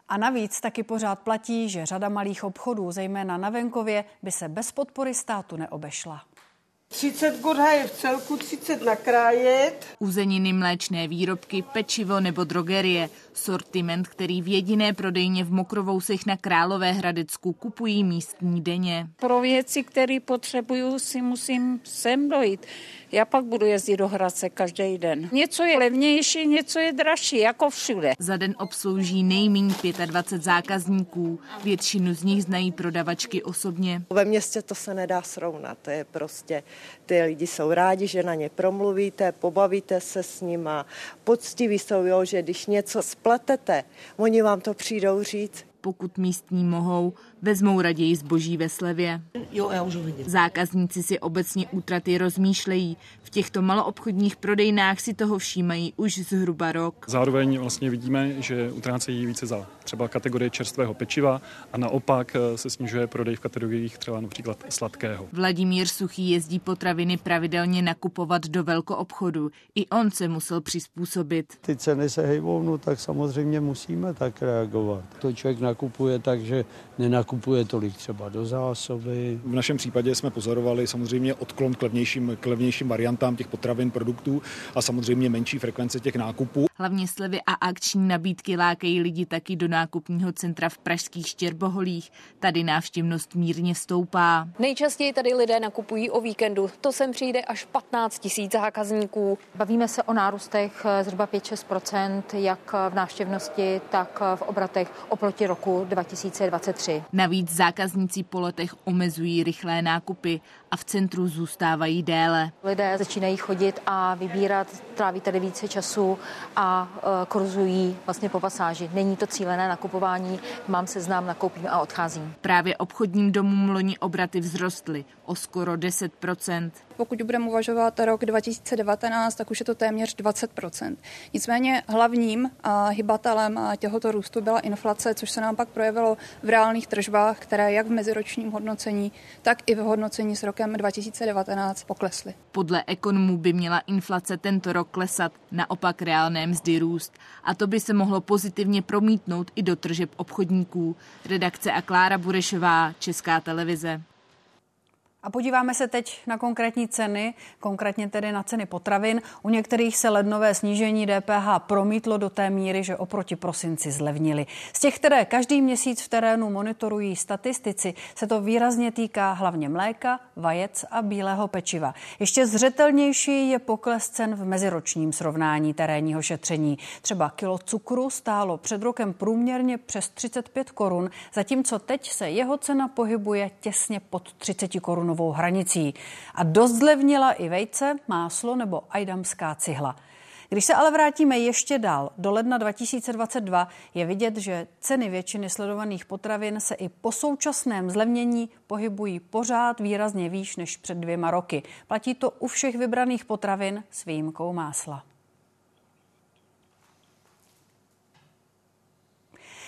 A navíc taky pořád platí, že řada malých obchodů, zejména na venkově, by se bez podpory státu neobešla. 30 gorha je v celku, 30 nakrájet. Uzeniny, mléčné výrobky, pečivo nebo drogerie. Sortiment, který v jediné prodejně v Mokrovousech na Králové Hradecku kupují místní denně. Pro věci, které potřebuju, si musím sem dojít. Já pak budu jezdit do Hradce každý den. Něco je levnější, něco je dražší, jako všude. Za den obslouží nejméně 25 zákazníků. Většinu z nich znají prodavačky osobně. Ve městě to se nedá srovnat. To je prostě, ty lidi jsou rádi, že na ně promluvíte, pobavíte se s nima. Poctiví jsou, jo, že když něco spletete, oni vám to přijdou říct. Pokud místní mohou, vezmou raději zboží ve slevě. Jo, já už vidím. Zákazníci si obecně útraty rozmýšlejí. V těchto maloobchodních prodejnách si toho všímají už zhruba rok. Zároveň vlastně vidíme, že utrácejí více za třeba kategorie čerstvého pečiva a naopak eh, se snižuje prodej v kategoriích třeba například sladkého. Vladimír Suchý jezdí potraviny pravidelně nakupovat do velkoobchodu. I on se musel přizpůsobit. Ty ceny se hejbou, no tak samozřejmě musíme tak reagovat. To člověk nakupuje tak, že nenakupuje tolik třeba do zásoby. V našem případě jsme pozorovali samozřejmě odklon k levnějším, k levnějším variantám těch potravin, produktů a samozřejmě menší frekvence těch nákupů. Hlavně slevy a akční nabídky lákají lidi taky do nákupního centra v pražských Štěrboholích. Tady návštěvnost mírně stoupá. Nejčastěji tady lidé nakupují o víkendu. To sem přijde až 15 tisíc zákazníků. Bavíme se o nárůstech zhruba 5-6%, jak v návštěvnosti, tak v obratech oproti roku 2023. Navíc zákazníci po letech omezují rychlé nákupy a v centru zůstávají déle. Lidé začínají chodit a vybírat, tráví tady více času a e, kruzují vlastně po pasáži. Není to cílené nakupování, mám seznám, nakoupím a odcházím. Právě obchodním domům loni obraty vzrostly o skoro 10% Pokud budeme uvažovat rok 2019, tak už je to téměř 20% Nicméně hlavním hybatelem těhoto růstu byla inflace, což se nám pak projevilo v reálných tržbách, které jak v meziročním hodnocení, tak i v hodnocení s rokem 2019 poklesly. Podle ekonomů by měla inflace tento rok klesat, naopak reálné mzdy růst. A to by se mohlo pozitivně promítnout i do tržeb obchodníků. Redakce a Klára Burešová, Česká televize. A podíváme se teď na konkrétní ceny, konkrétně tedy na ceny potravin. U některých se lednové snížení DPH promítlo do té míry, že oproti prosinci zlevnili. Z těch, které každý měsíc v terénu monitorují statistici, se to výrazně týká hlavně mléka, vajec a bílého pečiva. Ještě zřetelnější je pokles cen v meziročním srovnání terénního šetření. Třeba kilo cukru stálo před rokem průměrně přes 35 korun, zatímco teď se jeho cena pohybuje těsně pod 30 korun korunovou hranicí. A dost zlevnila i vejce, máslo nebo ajdamská cihla. Když se ale vrátíme ještě dál, do ledna 2022 je vidět, že ceny většiny sledovaných potravin se i po současném zlevnění pohybují pořád výrazně výš než před dvěma roky. Platí to u všech vybraných potravin s výjimkou másla.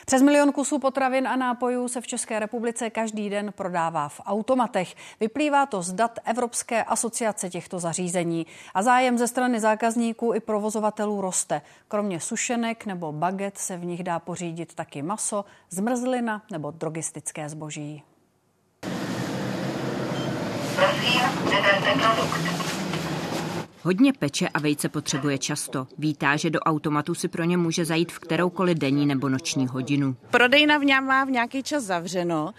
Přes milion kusů potravin a nápojů se v České republice každý den prodává v automatech. Vyplývá to z dat Evropské asociace těchto zařízení. A zájem ze strany zákazníků i provozovatelů roste. Kromě sušenek nebo baget se v nich dá pořídit taky maso, zmrzlina nebo drogistické zboží. Prosím, produkt. Hodně peče a vejce potřebuje často. Vítá, že do automatu si pro ně může zajít v kteroukoliv denní nebo noční hodinu. Prodejna v něm má v nějaký čas zavřeno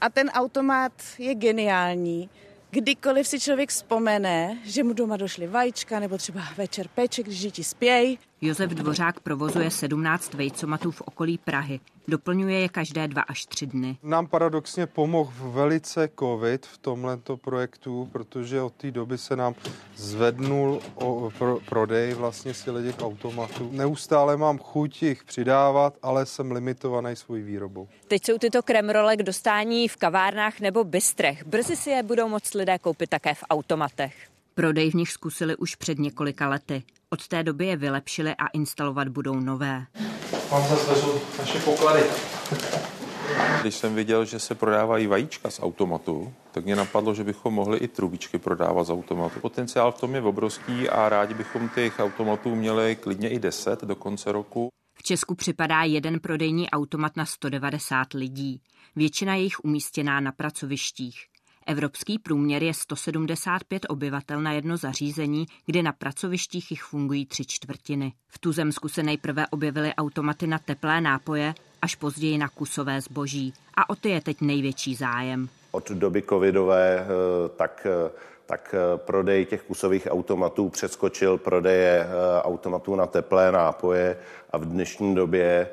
a ten automat je geniální. Kdykoliv si člověk vzpomene, že mu doma došly vajíčka nebo třeba večer peče, když děti spějí, Josef Dvořák provozuje 17 vejcomatů v okolí Prahy. Doplňuje je každé dva až tři dny. Nám paradoxně pomohl velice covid v tomto projektu, protože od té doby se nám zvednul o, pro, prodej vlastně si těch automatů. Neustále mám chuť jich přidávat, ale jsem limitovaný svou výrobou. Teď jsou tyto kremrole k dostání v kavárnách nebo bystrech. Brzy si je budou moct lidé koupit také v automatech. Prodej v nich zkusili už před několika lety. Od té doby je vylepšili a instalovat budou nové. Mám zase naše poklady. Když jsem viděl, že se prodávají vajíčka z automatu, tak mě napadlo, že bychom mohli i trubičky prodávat z automatu. Potenciál v tom je obrovský a rádi bychom těch automatů měli klidně i 10 do konce roku. V Česku připadá jeden prodejní automat na 190 lidí. Většina je jich umístěná na pracovištích. Evropský průměr je 175 obyvatel na jedno zařízení, kde na pracovištích jich fungují tři čtvrtiny. V Tuzemsku se nejprve objevily automaty na teplé nápoje, až později na kusové zboží. A o ty je teď největší zájem. Od doby covidové eh, tak eh, tak eh, prodej těch kusových automatů přeskočil prodeje automatů na teplé nápoje a v dnešní době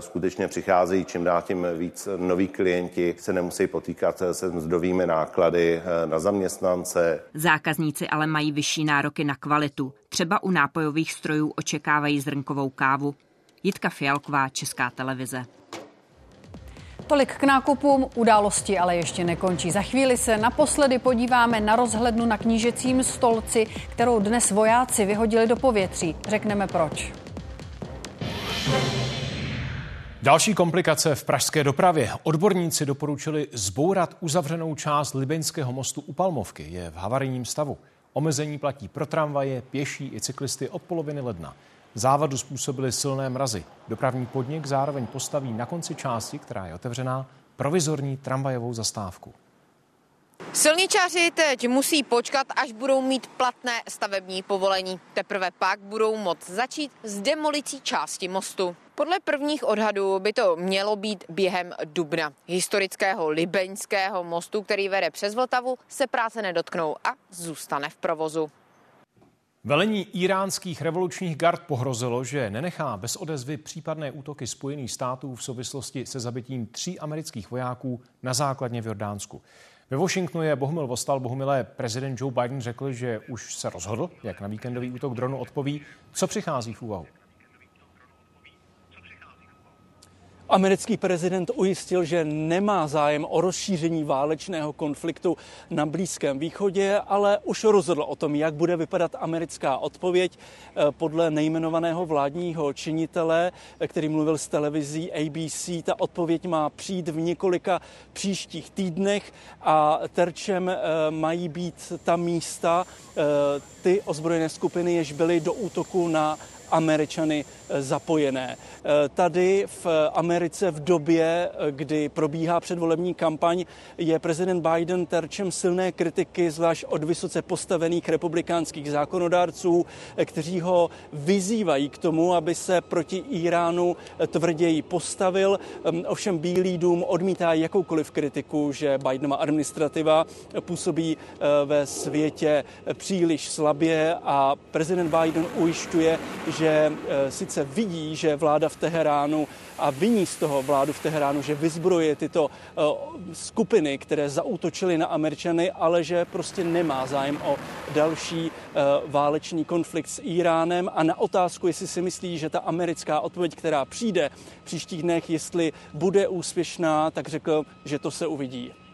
skutečně přicházejí čím dál tím víc noví klienti, se nemusí potýkat se mzdovými náklady na zaměstnance. Zákazníci ale mají vyšší nároky na kvalitu. Třeba u nápojových strojů očekávají zrnkovou kávu. Jitka Fialková, Česká televize. Tolik k nákupům, události ale ještě nekončí. Za chvíli se naposledy podíváme na rozhlednu na knížecím stolci, kterou dnes vojáci vyhodili do povětří. Řekneme proč. Další komplikace v pražské dopravě. Odborníci doporučili zbourat uzavřenou část Libeňského mostu u Palmovky. Je v havarijním stavu. Omezení platí pro tramvaje, pěší i cyklisty od poloviny ledna. Závadu způsobily silné mrazy. Dopravní podnik zároveň postaví na konci části, která je otevřená, provizorní tramvajovou zastávku. Silničáři teď musí počkat, až budou mít platné stavební povolení. Teprve pak budou moct začít s demolicí části mostu. Podle prvních odhadů by to mělo být během dubna. Historického Libeňského mostu, který vede přes Vltavu, se práce nedotknou a zůstane v provozu. Velení iránských revolučních gard pohrozilo, že nenechá bez odezvy případné útoky Spojených států v souvislosti se zabitím tří amerických vojáků na základně v Jordánsku. Ve Washingtonu je Bohumil Vostal. Bohumilé, prezident Joe Biden řekl, že už se rozhodl, jak na víkendový útok dronu odpoví. Co přichází v úvahu? Americký prezident ujistil, že nemá zájem o rozšíření válečného konfliktu na Blízkém východě, ale už rozhodl o tom, jak bude vypadat americká odpověď eh, podle nejmenovaného vládního činitele, eh, který mluvil s televizí ABC. Ta odpověď má přijít v několika příštích týdnech a terčem eh, mají být ta místa, ty ozbrojené skupiny, jež byly do útoku na Američany eh, zapojené. Eh, tady v Americe v době, eh, kdy probíhá předvolební kampaň, je prezident Biden terčem silné kritiky, zvlášť od vysoce postavených republikánských zákonodárců, kteří ho vyzývají k tomu, aby se proti Iránu tvrději postavil. Ehm, ovšem Bílý dům odmítá jakoukoliv kritiku, že Bidenova administrativa působí ve světě příliš slabě a prezident Biden ujišťuje, že eh, sice vidí, že vláda v Teheránu a viní z toho vládu v Teheránu, že vyzbroje tyto eh, skupiny, které zaútočily na Američany, ale že prostě nemá zájem o další eh, válečný konflikt s Iránem a na otázku, jestli si myslí, že ta americká odpověď, která přijde v příštích dnech, jestli bude úspěšná, tak řekl, že to se uvidí.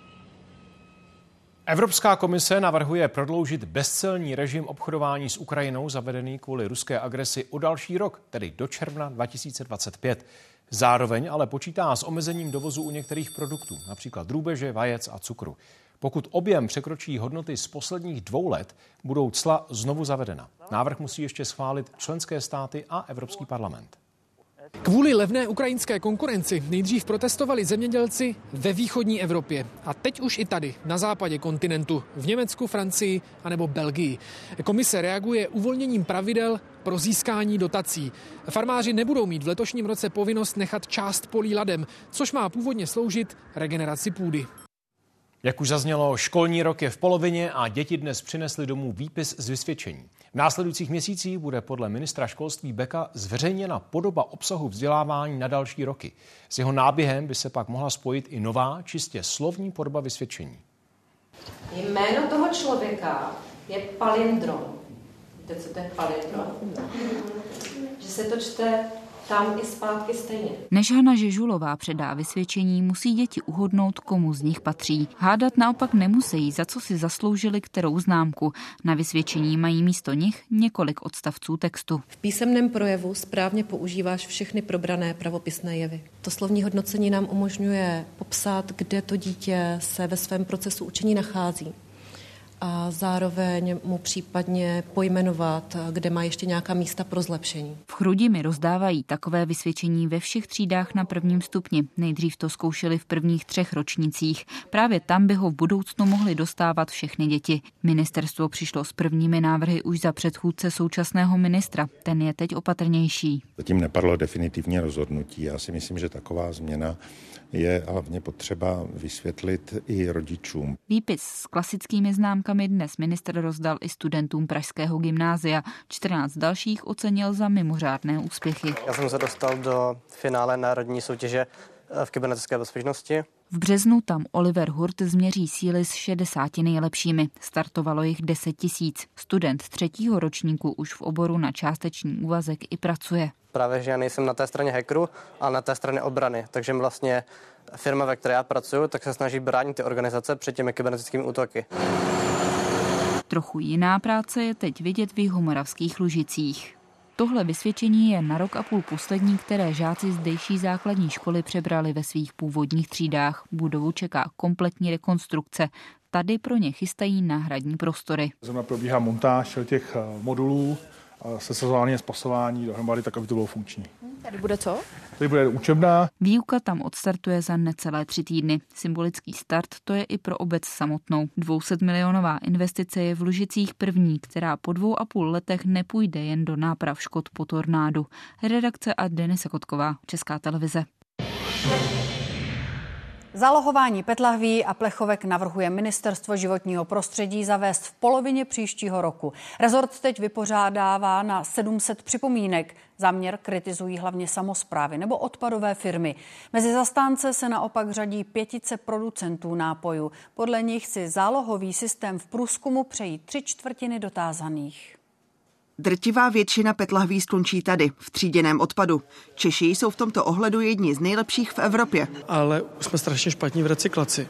Evropská komise navrhuje prodloužit bezcelní režim obchodování s Ukrajinou zavedený kvůli ruské agresi o další rok, tedy do června 2025. Zároveň ale počítá s omezením dovozu u některých produktů, například drůbeže, vajec a cukru. Pokud objem překročí hodnoty z posledních dvou let, budou cla znovu zavedena. Návrh musí ještě schválit členské státy a Evropský parlament. Kvůli levné ukrajinské konkurenci nejdřív protestovali zemědělci ve východní Evropě a teď už i tady, na západě kontinentu, v Německu, Francii anebo Belgii. Komise reaguje uvolněním pravidel pro získání dotací. Farmáři nebudou mít v letošním roce povinnost nechat část polí ladem, což má původně sloužit regeneraci půdy. Jak už zaznělo, školní rok je v polovině a děti dnes přinesly domů výpis z vysvědčení. V následujících měsících bude podle ministra školství Beka zveřejněna podoba obsahu vzdělávání na další roky. S jeho náběhem by se pak mohla spojit i nová, čistě slovní podoba vysvědčení. Jméno toho člověka je palindrom. Víte, co to je palindrom? Že se to čte tam i zpátky stejně. Než Hana Žežulová předá vysvědčení, musí děti uhodnout, komu z nich patří. Hádat naopak nemusí, za co si zasloužili kterou známku. Na vysvědčení mají místo nich několik odstavců textu. V písemném projevu správně používáš všechny probrané pravopisné jevy. To slovní hodnocení nám umožňuje popsat, kde to dítě se ve svém procesu učení nachází a zároveň mu případně pojmenovat, kde má ještě nějaká místa pro zlepšení. V Chrudimi rozdávají takové vysvědčení ve všech třídách na prvním stupni. Nejdřív to zkoušeli v prvních třech ročnících. Právě tam by ho v budoucnu mohli dostávat všechny děti. Ministerstvo přišlo s prvními návrhy už za předchůdce současného ministra. Ten je teď opatrnější. Zatím nepadlo definitivně rozhodnutí. Já si myslím, že taková změna je hlavně potřeba vysvětlit i rodičům. Výpis s klasickými známkami dnes minister rozdal i studentům Pražského gymnázia. 14 dalších ocenil za mimořádné úspěchy. Já jsem se dostal do finále národní soutěže eh, v kybernetické bezpečnosti. V březnu tam Oliver Hurt změří síly s 60 nejlepšími. Startovalo jich 10 tisíc. Student třetího ročníku už v oboru na částečný úvazek i pracuje. Právě, že já nejsem na té straně hackeru, ale na té straně obrany. Takže vlastně firma, ve které já pracuji, tak se snaží bránit ty organizace před těmi kybernetickými útoky. Trochu jiná práce je teď vidět v jihomoravských Lužicích. Tohle vysvědčení je na rok a půl poslední, které žáci zdejší základní školy přebrali ve svých původních třídách. Budovu čeká kompletní rekonstrukce. Tady pro ně chystají náhradní prostory. Zrovna probíhá montáž těch eh, modulů, se sezónálně spasování dohromady, tak aby to bylo funkční. Tady bude co? Tady bude učebná. Výuka tam odstartuje za necelé tři týdny. Symbolický start to je i pro obec samotnou. 200 milionová investice je v Lužicích první, která po dvou a půl letech nepůjde jen do náprav škod po tornádu. Redakce a Denisa Kotková, Česká televize. Zálohování petlahví a plechovek navrhuje Ministerstvo životního prostředí zavést v polovině příštího roku. Rezort teď vypořádává na 700 připomínek. Záměr kritizují hlavně samozprávy nebo odpadové firmy. Mezi zastánce se naopak řadí pětice producentů nápojů. Podle nich si zálohový systém v průzkumu přejí tři čtvrtiny dotázaných. Drtivá většina petlahví skončí tady, v tříděném odpadu. Češi jsou v tomto ohledu jedni z nejlepších v Evropě. Ale jsme strašně špatní v recyklaci.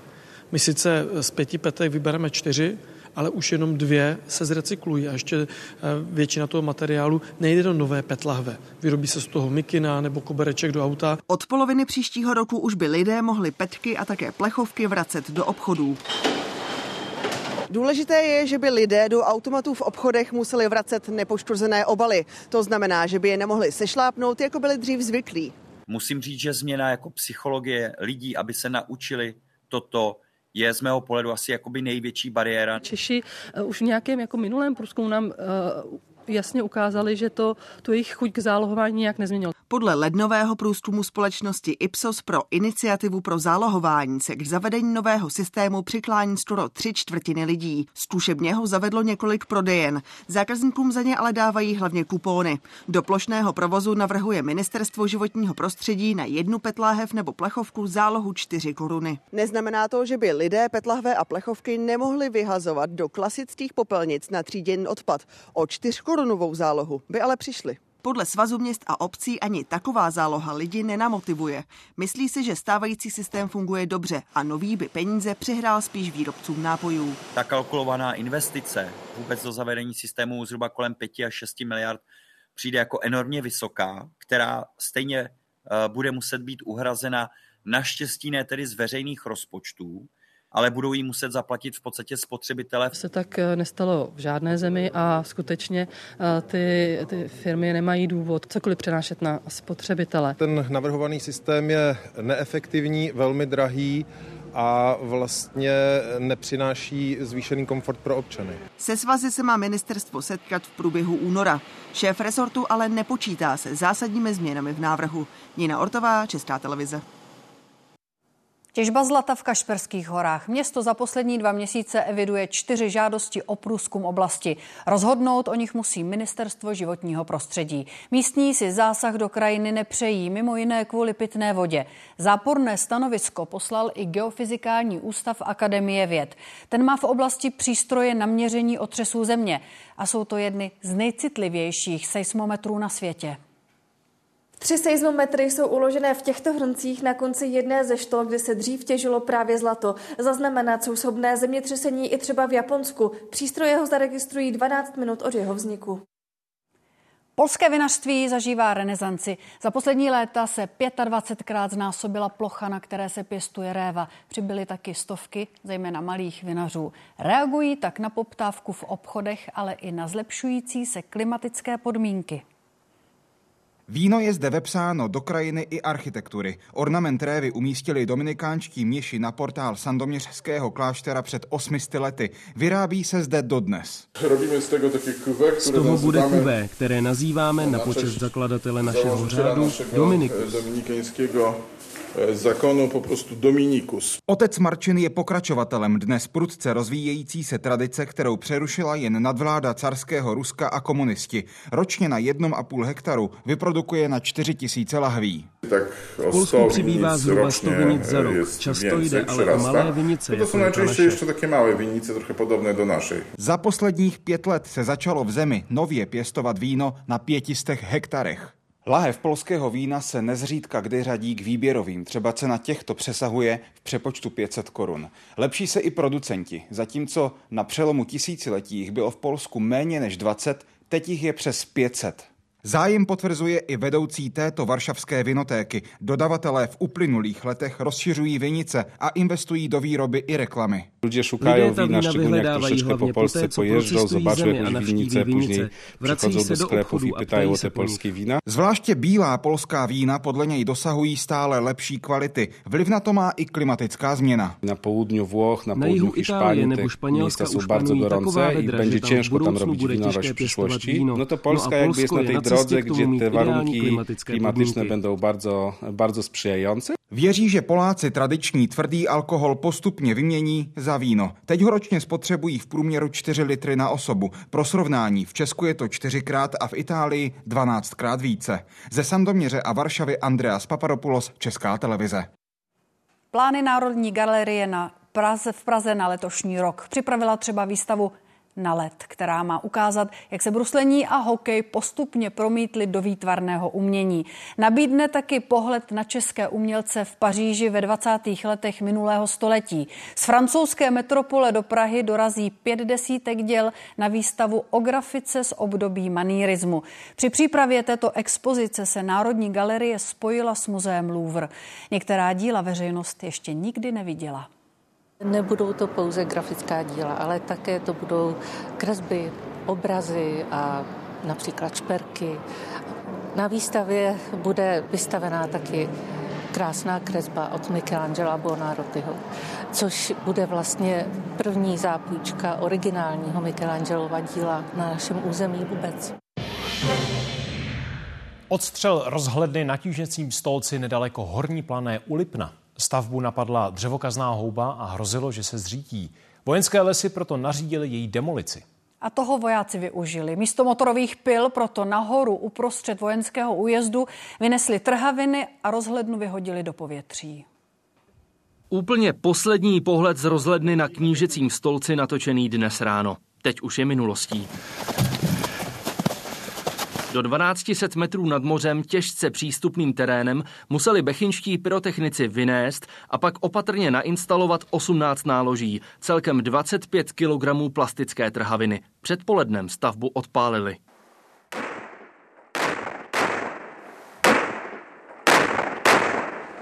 My sice z pěti petek vybereme čtyři, ale už jenom dvě se zrecyklují a ještě eh, většina toho materiálu nejde do nové petlahve. Vyrobí se z toho mikina nebo kobereček do auta. Od poloviny příštího roku už by lidé mohli petky a také plechovky vracet do obchodů. Důležité je, že by lidé do automatů v obchodech museli vracet nepoškozené obaly. To znamená, že by je nemohli sešlápnout, jako byli dřív zvyklí. Musím říct, že změna jako psychologie lidí, aby se naučili toto, je z mého pohledu asi jakoby největší bariéra. Češi uh, už v nějakém jako minulém průzkumu nám uh, jasně ukázali, že to tu jejich chuť k zálohování nějak nezměnilo. Podle lednového průzkumu společnosti Ipsos pro iniciativu pro zálohování se k zavedení nového systému přiklání skoro tři čtvrtiny lidí. Zkušebně ho zavedlo několik prodejen. Zákazníkům za ně ale dávají hlavně kupóny. Do plošného provozu navrhuje Ministerstvo životního prostředí na jednu petláhev nebo plechovku zálohu 4 koruny. Neznamená to, že by lidé petlahve a plechovky nemohli vyhazovat do klasických popelnic na tříděný odpad. O 4 korunovou zálohu by ale přišli. Podle Svazu měst a obcí ani taková záloha lidi nenamotivuje. Myslí si, že stávající systém funguje dobře a nový by peníze přihrál spíš výrobcům nápojů. Ta kalkulovaná investice vůbec do zavedení systému zhruba kolem 5 až 6 miliard přijde jako enormně vysoká, která stejně eh, bude muset být uhrazena naštěstí ne tedy z veřejných rozpočtů, ale budou jí muset zaplatit v podstatě spotřebitele. Se tak eh, nestalo v žádné zemi a skutečně eh, ty, ty firmy nemají důvod cokoliv přenášet na spotřebitele. Ten navrhovaný systém je neefektivní, velmi drahý a vlastně nepřináší zvýšený komfort pro občany. Se svazy se má ministerstvo setkat v průběhu února. Šéf resortu ale nepočítá se zásadními změnami v návrhu. Nina Ortová, Česká televize. Těžba zlata v Kašperských horách. Město za poslední dva měsíce eviduje čtyři žádosti o průzkum oblasti. Rozhodnout o nich musí ministerstvo životního prostředí. Místní si zásah do krajiny nepřejí, mimo jiné kvůli pitné vodě. Záporné stanovisko poslal i Geofyzikální ústav Akademie věd. Ten má v oblasti přístroje na měření otřesů země a jsou to jedny z nejcitlivějších seismometrů na světě. Tři seismometry jsou uložené v těchto hrncích na konci jedné ze štol, kde se dřív těžilo právě zlato. Zaznamenat jsou zemětřesení i třeba v Japonsku. Přístroje ho zaregistrují 12 minut od jeho vzniku. Polské vinařství zažívá renesanci. Za poslední léta se 25krát znásobila plocha, na které se pěstuje réva. Přibyly taky stovky, zejména malých vinařů. Reagují tak na poptávku v obchodech, ale i na zlepšující se klimatické podmínky. Víno je zde vepsáno do krajiny i architektury. Ornament révy umístili dominikánští měši na portál sandoměřského kláštera před 800 lety. Vyrábí se zde dodnes. Robíme z toho také kuve, Z toho bude kuvé, které nazýváme na počest zakladatele našeho řádu Dominikus. Dominikánského eh, zákonu po prostu Dominikus. Otec Marčin je pokračovatelem dnes prudce rozvíjející se tradice, kterou přerušila jen nadvláda carského Ruska a komunisti. Ročně na jednom a půl hektaru vyprodukuje na 4 tisíce lahví. Tak V Polsku přibývá zhruba 100 vinic za rok. Často jde ale o malé vinice, To jako jsou najczęściej naše. ještě také malé vinice, trochu podobné do našej. Za posledních pět let se začalo v zemi nově pěstovat víno na pětistech hektarech. Lahev polského vína se nezřídka kdy řadí k výběrovým, třeba cena těchto přesahuje v přepočtu 500 korun. Lepší se i producenti, zatímco na přelomu tisíciletí jich bylo v Polsku méně než 20, teď jich je přes 500. Zájem potvrzuje i vedoucí této varšavské vinotéky. Dodavatelé v uplynulých letech rozšiřují vinice a investují do výroby i reklamy. Lidé wina, vína szczególnie jak vyhledávají troszeczkę po Polsce pojeżdżą, zobaczą zemi a navštíví później vinice. Vrací przychodzą se do obchodu i a pytają ptají o se te po nich. polskie wina. Zvláště bílá polská vína podle něj dosahují stále lepší kvality. Vliv na to má i klimatická změna. Na południu Włoch, na południu jihu Itálie Hiszpanii nebo te Španělska miejsca są už bardzo panují taková gorące i vedra, będzie že tam v ciężko tam budoucnu robić těžké w pěstovat przyszłości. víno. No to No Polska a jakby jest Polsko na tej drodze, gdzie te warunki klimatyczne będą bardzo, bardzo sprzyjające. Věří, že Poláci tradiční tvrdý alkohol postupně vymění za víno. Teď ho ročně spotřebují v průměru 4 litry na osobu. Pro srovnání v Česku je to čtyřikrát a v Itálii 12krát více. Ze Sandoměře a Varšavy Andreas Papadopoulos, Česká televize. Plány Národní galerie na Praze, v Praze na letošní rok připravila třeba výstavu na let, která má ukázat, jak se bruslení a hokej postupně promítly do výtvarného umění. Nabídne taky pohled na české umělce v Paříži ve 20. letech minulého století. Z francouzské metropole do Prahy dorazí pět desítek děl na výstavu o grafice z období manírismu. Při přípravě této expozice se Národní galerie spojila s muzeem Louvre. Některá díla veřejnost ještě nikdy neviděla. Nebudou to pouze grafická díla, ale také to budou kresby, obrazy a například šperky. Na výstavě bude vystavená taky krásná kresba od Michelangela Buonarrotiho, což bude vlastně první zápůjčka originálního Michelangelova díla na našem území vůbec. Odstřel rozhledny na tížecím stolci nedaleko Horní plané u Lipna. Stavbu napadla dřevokazná houba a hrozilo, že se zřítí. Vojenské lesy proto nařídili její demolici. A toho vojáci využili. Místo motorových pil proto nahoru uprostřed vojenského újezdu vynesli trhaviny a rozhlednu vyhodili do povětří. Úplně poslední pohled z rozhledny na knížecím stolci natočený dnes ráno. Teď už je minulostí. Do 1200 metrů nad mořem těžce přístupným terénem museli bechinští pyrotechnici vynést a pak opatrně nainstalovat 18 náloží, celkem 25 kg plastické trhaviny. Předpolednem stavbu odpálili.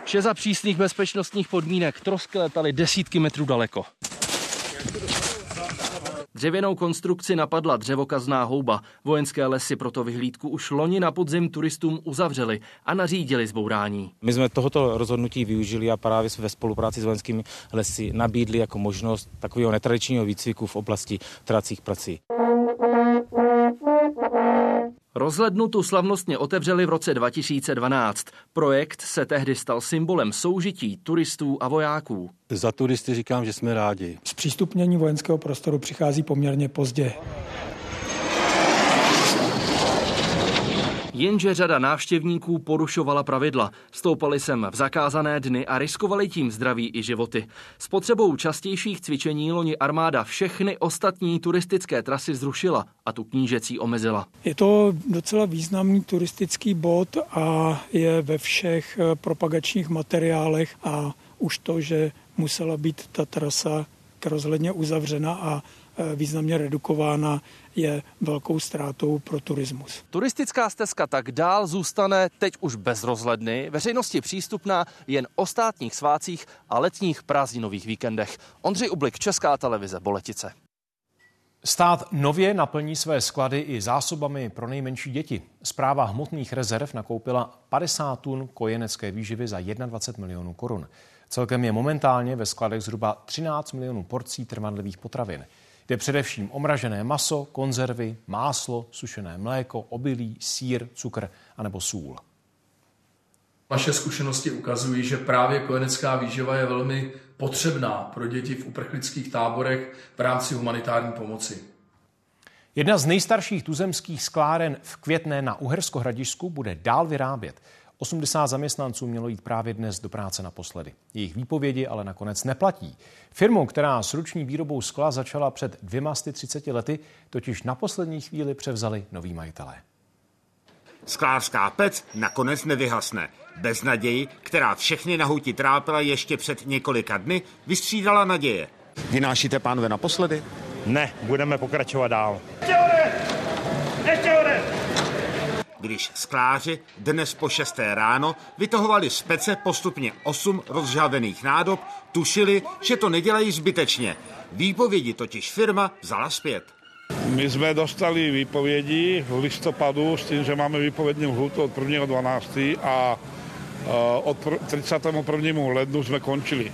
Vše za přísných bezpečnostních podmínek trosky letaly desítky metrů daleko. Dřevěnou konstrukci napadla dřevokazná houba. Vojenské lesy proto vyhlídku už loni na podzim turistům uzavřeli a nařídili zbourání. My jsme tohoto rozhodnutí využili a právě jsme ve spolupráci s vojenskými lesy nabídli jako možnost takového netradičního výcviku v oblasti tracích prací. Rozhlednu tu slavnostně otevřeli v roce 2012. Projekt se tehdy stal symbolem soužití turistů a vojáků. Za turisty říkám, že jsme rádi. Zpřístupnění vojenského prostoru přichází poměrně pozdě. Jenže řada návštěvníků porušovala pravidla. Stoupali sem v zakázané dny a riskovali tím zdraví i životy. S potřebou častějších cvičení loni armáda všechny ostatní turistické trasy zrušila a tu knížecí omezila. Je to docela významný turistický bod a je ve všech eh, propagačních materiálech a už to, že musela být ta trasa rozhledně uzavřena a e, významně redukována, je velkou ztrátou pro turismus. Turistická stezka tak dál zůstane teď už bez rozhledny, veřejnosti přístupná jen o státních svácích a letních prázdninových víkendech. Ondřej Ublik, Česká televize, Boletice. Stát nově naplní své sklady i zásobami pro nejmenší děti. Zpráva hmotných rezerv nakoupila 50 tun kojenecké výživy za 21 milionů korun. Celkem je momentálně ve skladech zhruba 13 milionů porcí trvanlivých potravin. Jde především o mražené maso, konzervy, máslo, sušené mléko, obilí, sír, cukr anebo sůl. Naše zkušenosti ukazují, že právě kojenecká výživa je velmi potřebná pro děti v uprchlických táborech v rámci humanitární pomoci. Jedna z nejstarších tuzemských skláren v Květné na Uhersko-Hradišsku bude dál vyrábět. 80 zaměstnanců mělo jít právě dnes do práce naposledy. Jejich výpovědi ale nakonec neplatí. Firmu, která s ruční výrobou skla začala před dvěma 30 lety, totiž na poslední chvíli převzali noví majitelé. Sklářská pec nakonec nevyhasne. Bez naději, která všechny na houti trápila ještě před několika dny, vystřídala naděje. Vynášíte pánové naposledy? Ne, budeme pokračovat dál. Když skláři dnes po šesté ráno vytahovali z pece postupně osm rozžavených nádob, tušili, že to nedělají zbytečně. Výpovědi totiž firma vzala zpět. My jsme dostali výpovědi v listopadu s tím, že máme výpovědní lhůtu od 1.12. a od 31. lednu jsme končili.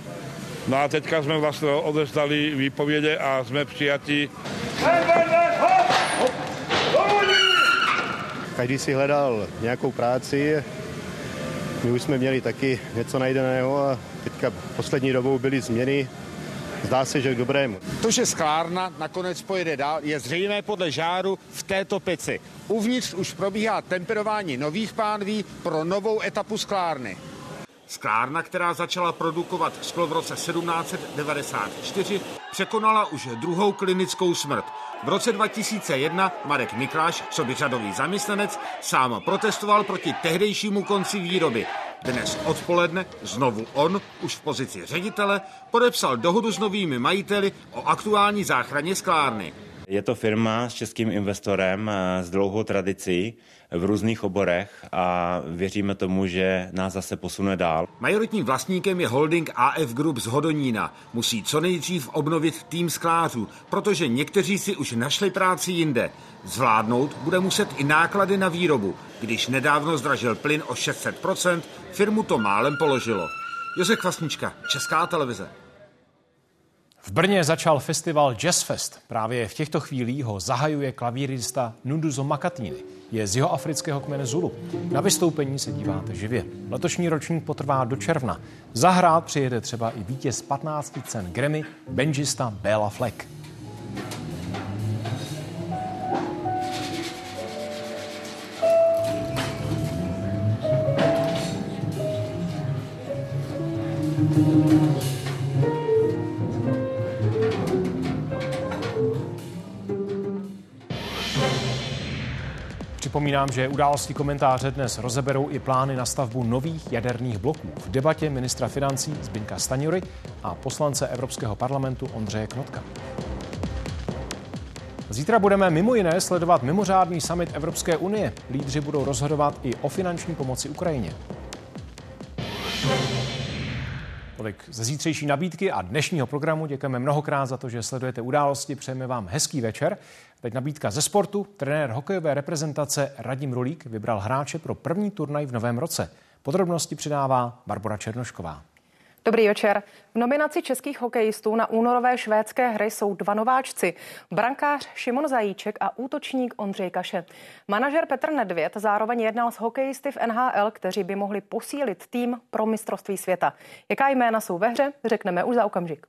No a teďka jsme vlastně odezdali výpovědi a jsme přijati. Každý si hledal nějakou práci, my už jsme měli taky něco najdeného a teďka poslední dobou byly změny, Zdá se, že k dobrému. To, že sklárna nakonec pojede dál, je zřejmé podle žáru v této peci. Uvnitř už probíhá temperování nových pánví pro novou etapu sklárny. Sklárna, která začala produkovat sklo v roce 1794, překonala už druhou klinickou smrt. V roce 2001 Marek Mikláš, co by řadový zaměstnanec, sám protestoval proti tehdejšímu konci výroby. Dnes odpoledne znovu on, už v pozici ředitele, podepsal dohodu s novými majiteli o aktuální záchraně sklárny. Je to firma s českým investorem eh, s dlouhou tradicí v různých oborech a věříme tomu, že nás zase posune dál. Majoritním vlastníkem je holding AF Group z Hodonína. Musí co nejdřív obnovit tým sklářů, protože někteří si už našli práci jinde. Zvládnout bude muset i náklady na výrobu. Když nedávno zdražil plyn o 600%, firmu to málem položilo. Josef Kvasnička, Česká televize. V Brně začal festival Jazzfest. Právě v těchto chvílích ho zahajuje klavírista Nunduzo Makatini. Je z jeho afrického kmene Zulu. Na vystoupení se díváte živě. Letošní ročník potrvá do června. Zahrát přijede třeba i vítěz 15 cen Grammy, benžista Bela Fleck. Připomínám, že události komentáře dnes rozeberou i plány na stavbu nových jaderných bloků. V debatě ministra financí Zbyňka Staňury a poslance Evropského parlamentu Ondřeje Knotka. Zítra budeme mimo jiné sledovat mimořádný summit Evropské unie. Lídři budou rozhodovat i o finanční pomoci Ukrajině. Tolik ze zítřejší nabídky a dnešního programu. Děkujeme mnohokrát za to, že sledujete události. Přejeme vám hezký večer. Teď nabídka ze sportu. Trenér hokejové reprezentace Radim Rulík vybral hráče pro první turnaj v novém roce. Podrobnosti přidává Barbara Černošková. Dobrý večer. V nominaci českých hokejistů na únorové švédské hry jsou dva nováčci. Brankář Šimon Zajíček a útočník Ondřej Kaše. Manažer Petr Nedvěd zároveň jednal s hokejisty v NHL, kteří by mohli posílit tým pro mistrovství světa. Jaká jména jsou ve hře, řekneme už za okamžik.